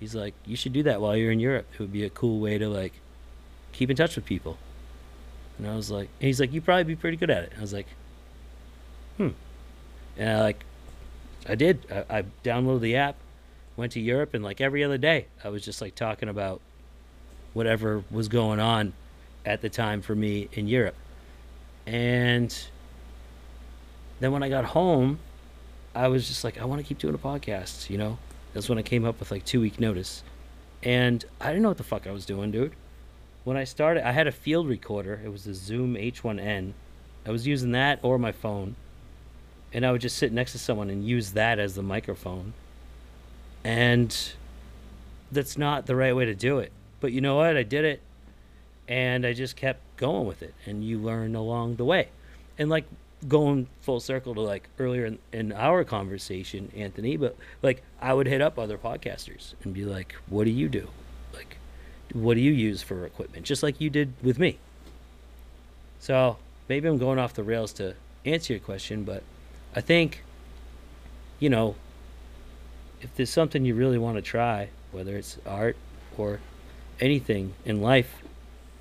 He's like, you should do that while you're in Europe. It would be a cool way to like keep in touch with people. And I was like, and he's like, you'd probably be pretty good at it. I was like, hmm. And I like, I did. I, I downloaded the app, went to Europe, and like every other day, I was just like talking about whatever was going on at the time for me in Europe. And then when I got home, I was just like, I want to keep doing a podcast, you know? That's when I came up with like two week notice. And I didn't know what the fuck I was doing, dude. When I started, I had a field recorder. It was a Zoom H1N. I was using that or my phone. And I would just sit next to someone and use that as the microphone. And that's not the right way to do it. But you know what? I did it and I just kept going with it. And you learn along the way. And like going full circle to like earlier in, in our conversation, Anthony, but like I would hit up other podcasters and be like, what do you do? Like, what do you use for equipment? Just like you did with me. So maybe I'm going off the rails to answer your question, but I think, you know, if there's something you really want to try, whether it's art or anything in life,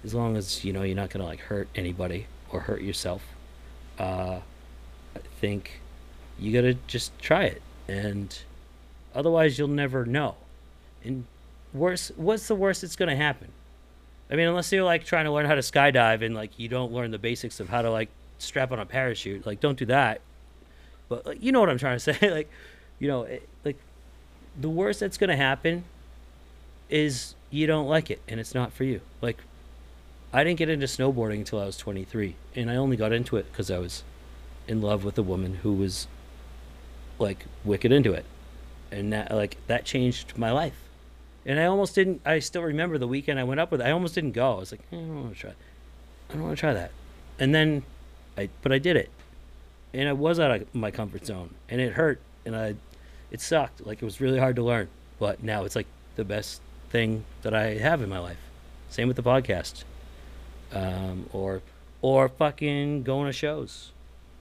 as long as you know you're not gonna like hurt anybody or hurt yourself, uh, I think you gotta just try it, and otherwise you'll never know. And worse, what's the worst that's gonna happen? I mean, unless you're like trying to learn how to skydive and like you don't learn the basics of how to like strap on a parachute, like don't do that. But like, you know what I'm trying to say, like, you know, it, like the worst that's gonna happen is you don't like it and it's not for you. Like, I didn't get into snowboarding until I was 23, and I only got into it because I was in love with a woman who was like wicked into it, and that like that changed my life. And I almost didn't. I still remember the weekend I went up with. I almost didn't go. I was like, eh, I don't want to try. I don't want to try that. And then, I but I did it, and I was out of my comfort zone, and it hurt, and I, it sucked. Like it was really hard to learn. But now it's like the best thing that I have in my life. Same with the podcast, um, or or fucking going to shows,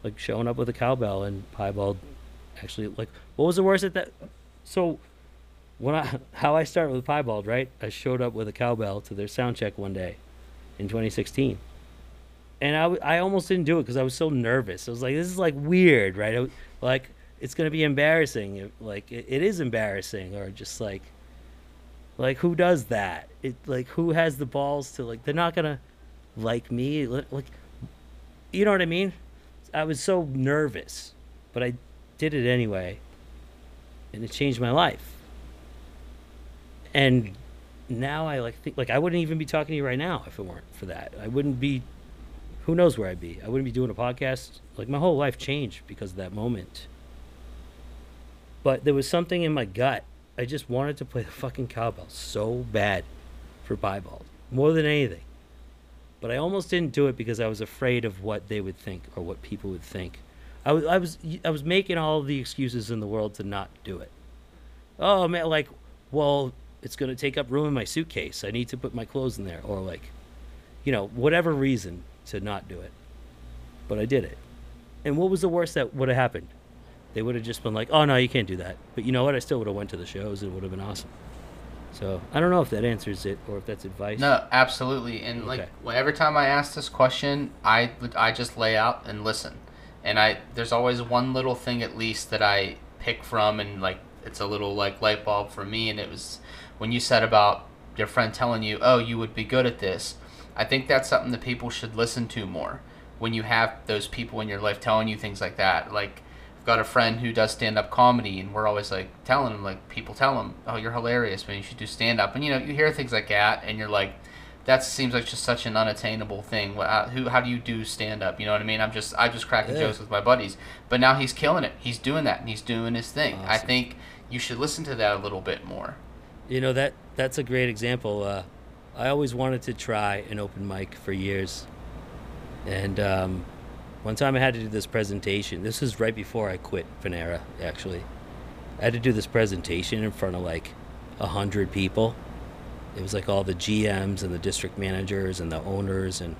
like showing up with a cowbell and piebald. Actually, like what was the worst at that? So when I how I started with piebald, right? I showed up with a cowbell to their sound check one day in 2016, and I, I almost didn't do it because I was so nervous. I was like, this is like weird, right? I like it's gonna be embarrassing. Like it, it is embarrassing, or just like like who does that? It like who has the balls to like they're not gonna like me like you know what I mean? I was so nervous, but I did it anyway, and it changed my life. And now I like think like I wouldn't even be talking to you right now if it weren't for that. I wouldn't be. Who knows where I'd be? I wouldn't be doing a podcast. Like my whole life changed because of that moment. But there was something in my gut. I just wanted to play the fucking cowbell so bad for piebald more than anything. But I almost didn't do it because I was afraid of what they would think or what people would think. I was I was I was making all the excuses in the world to not do it. Oh man, like, well, it's gonna take up room in my suitcase. I need to put my clothes in there, or like, you know, whatever reason to not do it. But I did it. And what was the worst that would have happened? They would have just been like, "Oh no, you can't do that." But you know what? I still would have went to the shows. It would have been awesome. So I don't know if that answers it or if that's advice. No, absolutely. And like Okay. well, every time I ask this question, I I just lay out and listen. And I there's always one little thing at least that I pick from and like it's a little like light bulb for me and it was when you said about your friend telling you, "Oh, you would be good at this." I think that's something that people should listen to more when you have those people in your life telling you things like that. Like got a friend who does stand up comedy, and we're always like telling him, like people tell him, "Oh, you're hilarious, man. You should do stand up." And you know, you hear things like that, and you're like, "That seems like just such an unattainable thing." Who? How do you do stand up? You know what I mean? I'm just, I just cracking Yeah. jokes with my buddies, but now he's killing it. He's doing that, and he's doing his thing. I think you should listen to that a little bit more. You know that that's a great example. Uh, I always wanted to try an open mic for years, and um, one time I had to do this presentation. This was right before I quit Panera. Actually, I had to do this presentation in front of like a hundred people. It was like all the GMs and the district managers and the owners, and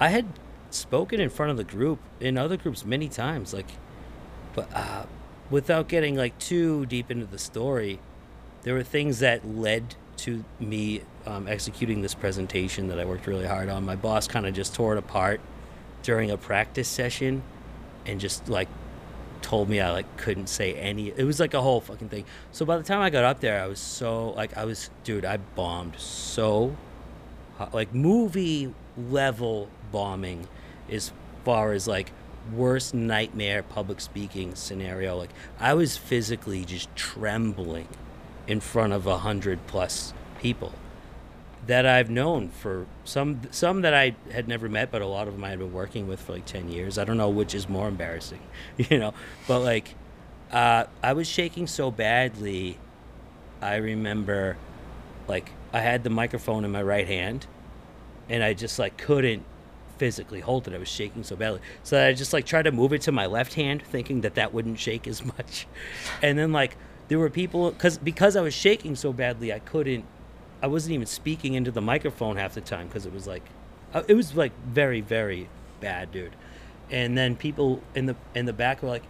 I had spoken in front of the group in other groups many times, like, but uh, without getting like too deep into the story there were things that led to me um, executing this presentation that I worked really hard on. My boss kind of just tore it apart during a practice session, and just like told me I like couldn't say any. It was like a whole fucking thing. So by the time I got up there, I was so like I was, dude, I bombed so, hot, like movie level bombing, as far as like worst nightmare public speaking scenario. Like I was physically just trembling in front of a hundred plus people that I've known for some some that I had never met, but a lot of them I had been working with for like ten years. I don't know which is more embarrassing, you know. But like, uh, I was shaking so badly. I remember, like, I had the microphone in my right hand, and I just like couldn't physically hold it. I was shaking so badly, so I just like tried to move it to my left hand, thinking that that wouldn't shake as much. And then like there were people because because I was shaking so badly, I couldn't I wasn't even speaking into the microphone half the time because it was like, uh, it was like very very bad, dude. And then people in the in the back were like,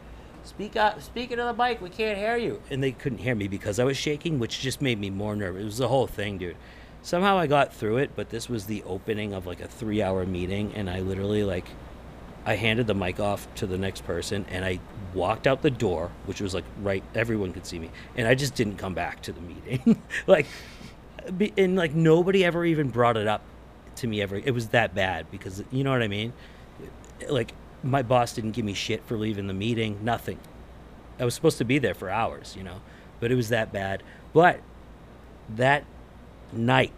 "Speak up, speak into the mic. We can't hear you." And they couldn't hear me because I was shaking, which just made me more nervous. It was the whole thing, dude. Somehow I got through it, but this was the opening of like a three-hour meeting, and I literally like, I handed the mic off to the next person, and I walked out the door, which was like right, everyone could see me, and I just didn't come back to the meeting. like and like nobody ever even brought it up to me ever. It was that bad because you know what I mean. Like my boss didn't give me shit for leaving the meeting. Nothing. I was supposed to be there for hours, you know, but it was that bad. But that night,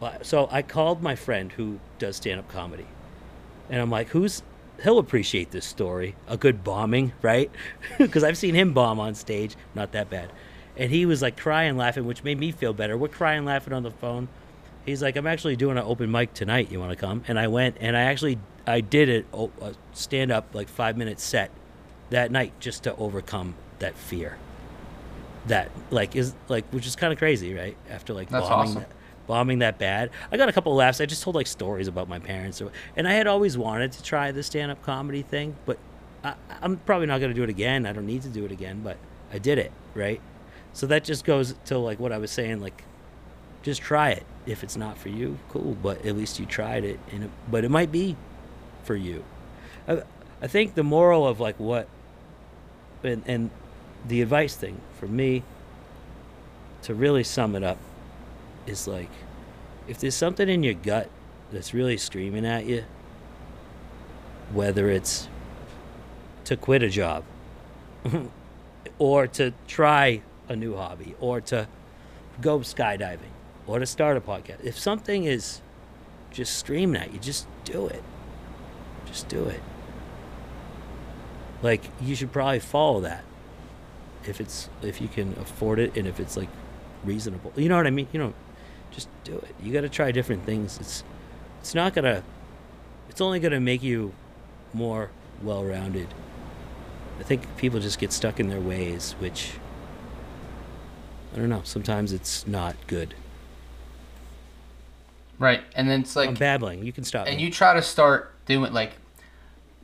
uh, so I called my friend who does stand up comedy, and I'm like, "Who's?" He'll appreciate this story. A good bombing, right? Because I've seen him bomb on stage. Not that bad and he was like crying laughing which made me feel better. We're crying laughing on the phone. He's like i'm actually doing an open mic tonight. You want to come? And i went and i actually i did it a stand up like five minute set that night just to overcome that fear. That like is like which is kind of crazy right? After like That's bombing awesome. that, bombing that bad. I got a couple of laughs. I just told like stories about my parents. And i had always wanted to try the stand-up comedy thing but I, i'm probably not going to do it again. I don't need to do it again but i did it right so that just goes to like what I was saying, like just try it. If it's not for you, cool, but at least you tried it, and it, but it might be for you. I, I think the moral of like what, and and the advice thing for me to really sum it up is like if there's something in your gut that's really screaming at you, whether it's to quit a job or to try a new hobby or to go skydiving or to start a podcast. If something is just screaming at you, just do it. Just do it. Like you should probably follow that. If it's if you can afford it and if it's like reasonable. You know what I mean? You know, just do it. You got to try different things. It's it's not going to it's only going to make you more well-rounded. I think people just get stuck in their ways, which I don't know. Sometimes it's not good. Right, and then it's like I'm babbling. You can stop. and me. you try to start doing like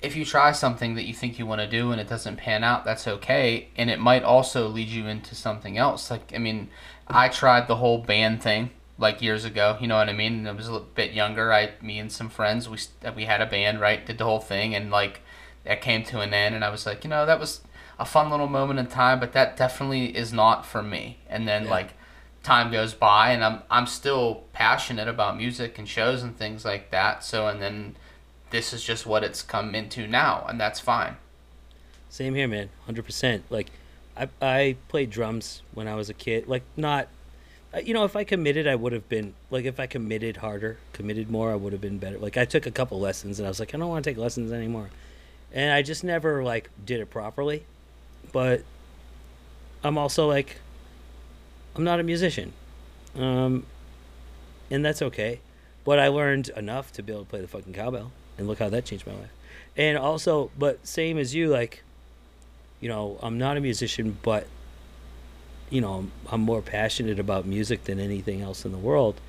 if you try something that you think you want to do and it doesn't pan out that's okay and it might also lead you into something else like i mean i tried the whole band thing like years ago you know what i mean and i was a little bit younger i me and some friends we we had a band right did the whole thing and like that came to an end and i was like you know that was a fun little moment in time but that definitely is not for me and then Yeah. like time goes by and I'm I'm still passionate about music and shows and things like that. So and then this is just what it's come into now and that's fine. Same here, man. Hundred percent. Like, I I played drums when I was a kid. Like, not. uh, You know, if I committed, I would have been like, if I committed harder, committed more, I would have been better. Like, I took a couple lessons, and I was like, I don't want to take lessons anymore, and I just never like did it properly. But I'm also like, I'm not a musician, um, and that's okay. But I learned enough to be able to play the fucking cowbell, and look how that changed my life. And also, but same as you, like, you know, I'm not a musician, but you know, I'm, I'm more passionate about music than anything else in the world,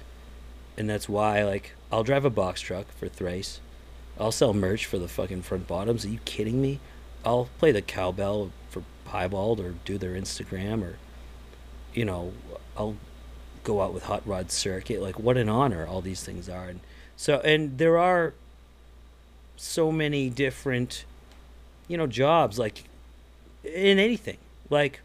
and that's why, like, I'll drive a box truck for Thrice. I'll sell merch for the fucking front bottoms. Are you kidding me? I'll play the cowbell for Piebald or do their Instagram or you know, I'll go out with Hot Rod Circuit. Like, what an honor all these things are. And so, and there are so many different, you know, jobs, like in anything. Like,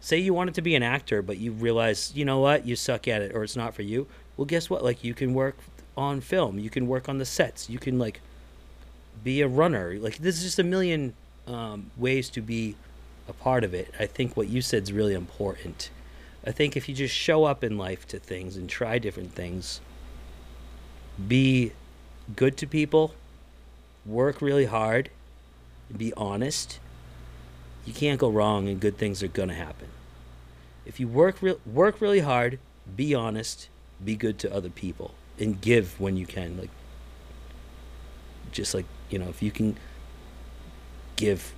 say you wanted to be an actor, but you realize, you know what, you suck at it or it's not for you. Well, guess what? Like, you can work on film, you can work on the sets, you can, like, be a runner. Like, there's just a million um, ways to be a part of it. I think what you said is really important. I think if you just show up in life to things and try different things, be good to people, work really hard, be honest, you can't go wrong and good things are going to happen. If you work re- work really hard, be honest, be good to other people and give when you can like just like, you know, if you can give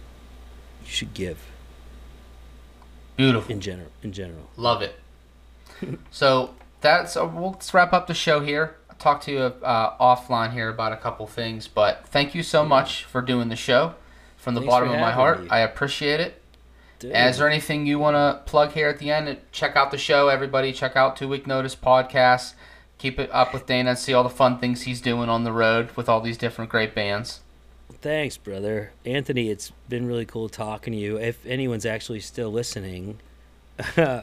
you should give Beautiful. in general in general. Love it. so that's uh, we'll let's wrap up the show here. I'll talk to you uh, offline here about a couple things, but thank you so much for doing the show from the Thanks bottom of my heart. me. I appreciate it. Dude. Is there anything you want to plug here at the end? Check out the show, everybody. Check out Two Week Notice podcast. Keep it up with Dana and see all the fun things he's doing on the road with all these different great bands. Thanks, brother. Anthony, it's been really cool talking to you. If anyone's actually still listening, uh,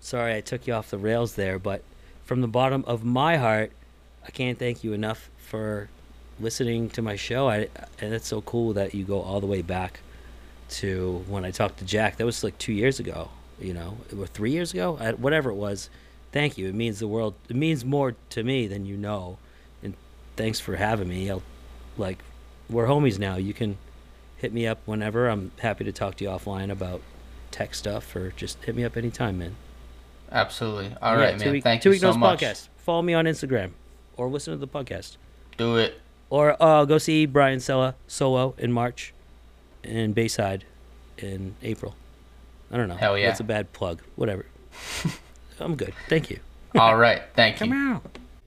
sorry I took you off the rails there, but from the bottom of my heart, I can't thank you enough for listening to my show. I, and it's so cool that you go all the way back to when I talked to Jack. That was like two years ago, you know, or three years ago, I, whatever it was. Thank you. It means the world. It means more to me than you know. And thanks for having me. I'll like we're homies now. You can hit me up whenever. I'm happy to talk to you offline about tech stuff or just hit me up anytime, man. Absolutely. All Yeah, right, Two man. Week- Thank Two you Week so Notice much. Podcast. Follow me on Instagram or listen to the podcast. Do it. Or uh, go see Brian Sella solo in March and Bayside in April. I don't know. Hell yeah. That's a bad plug. Whatever. I'm good. Thank you. All right. Thank you. Come out.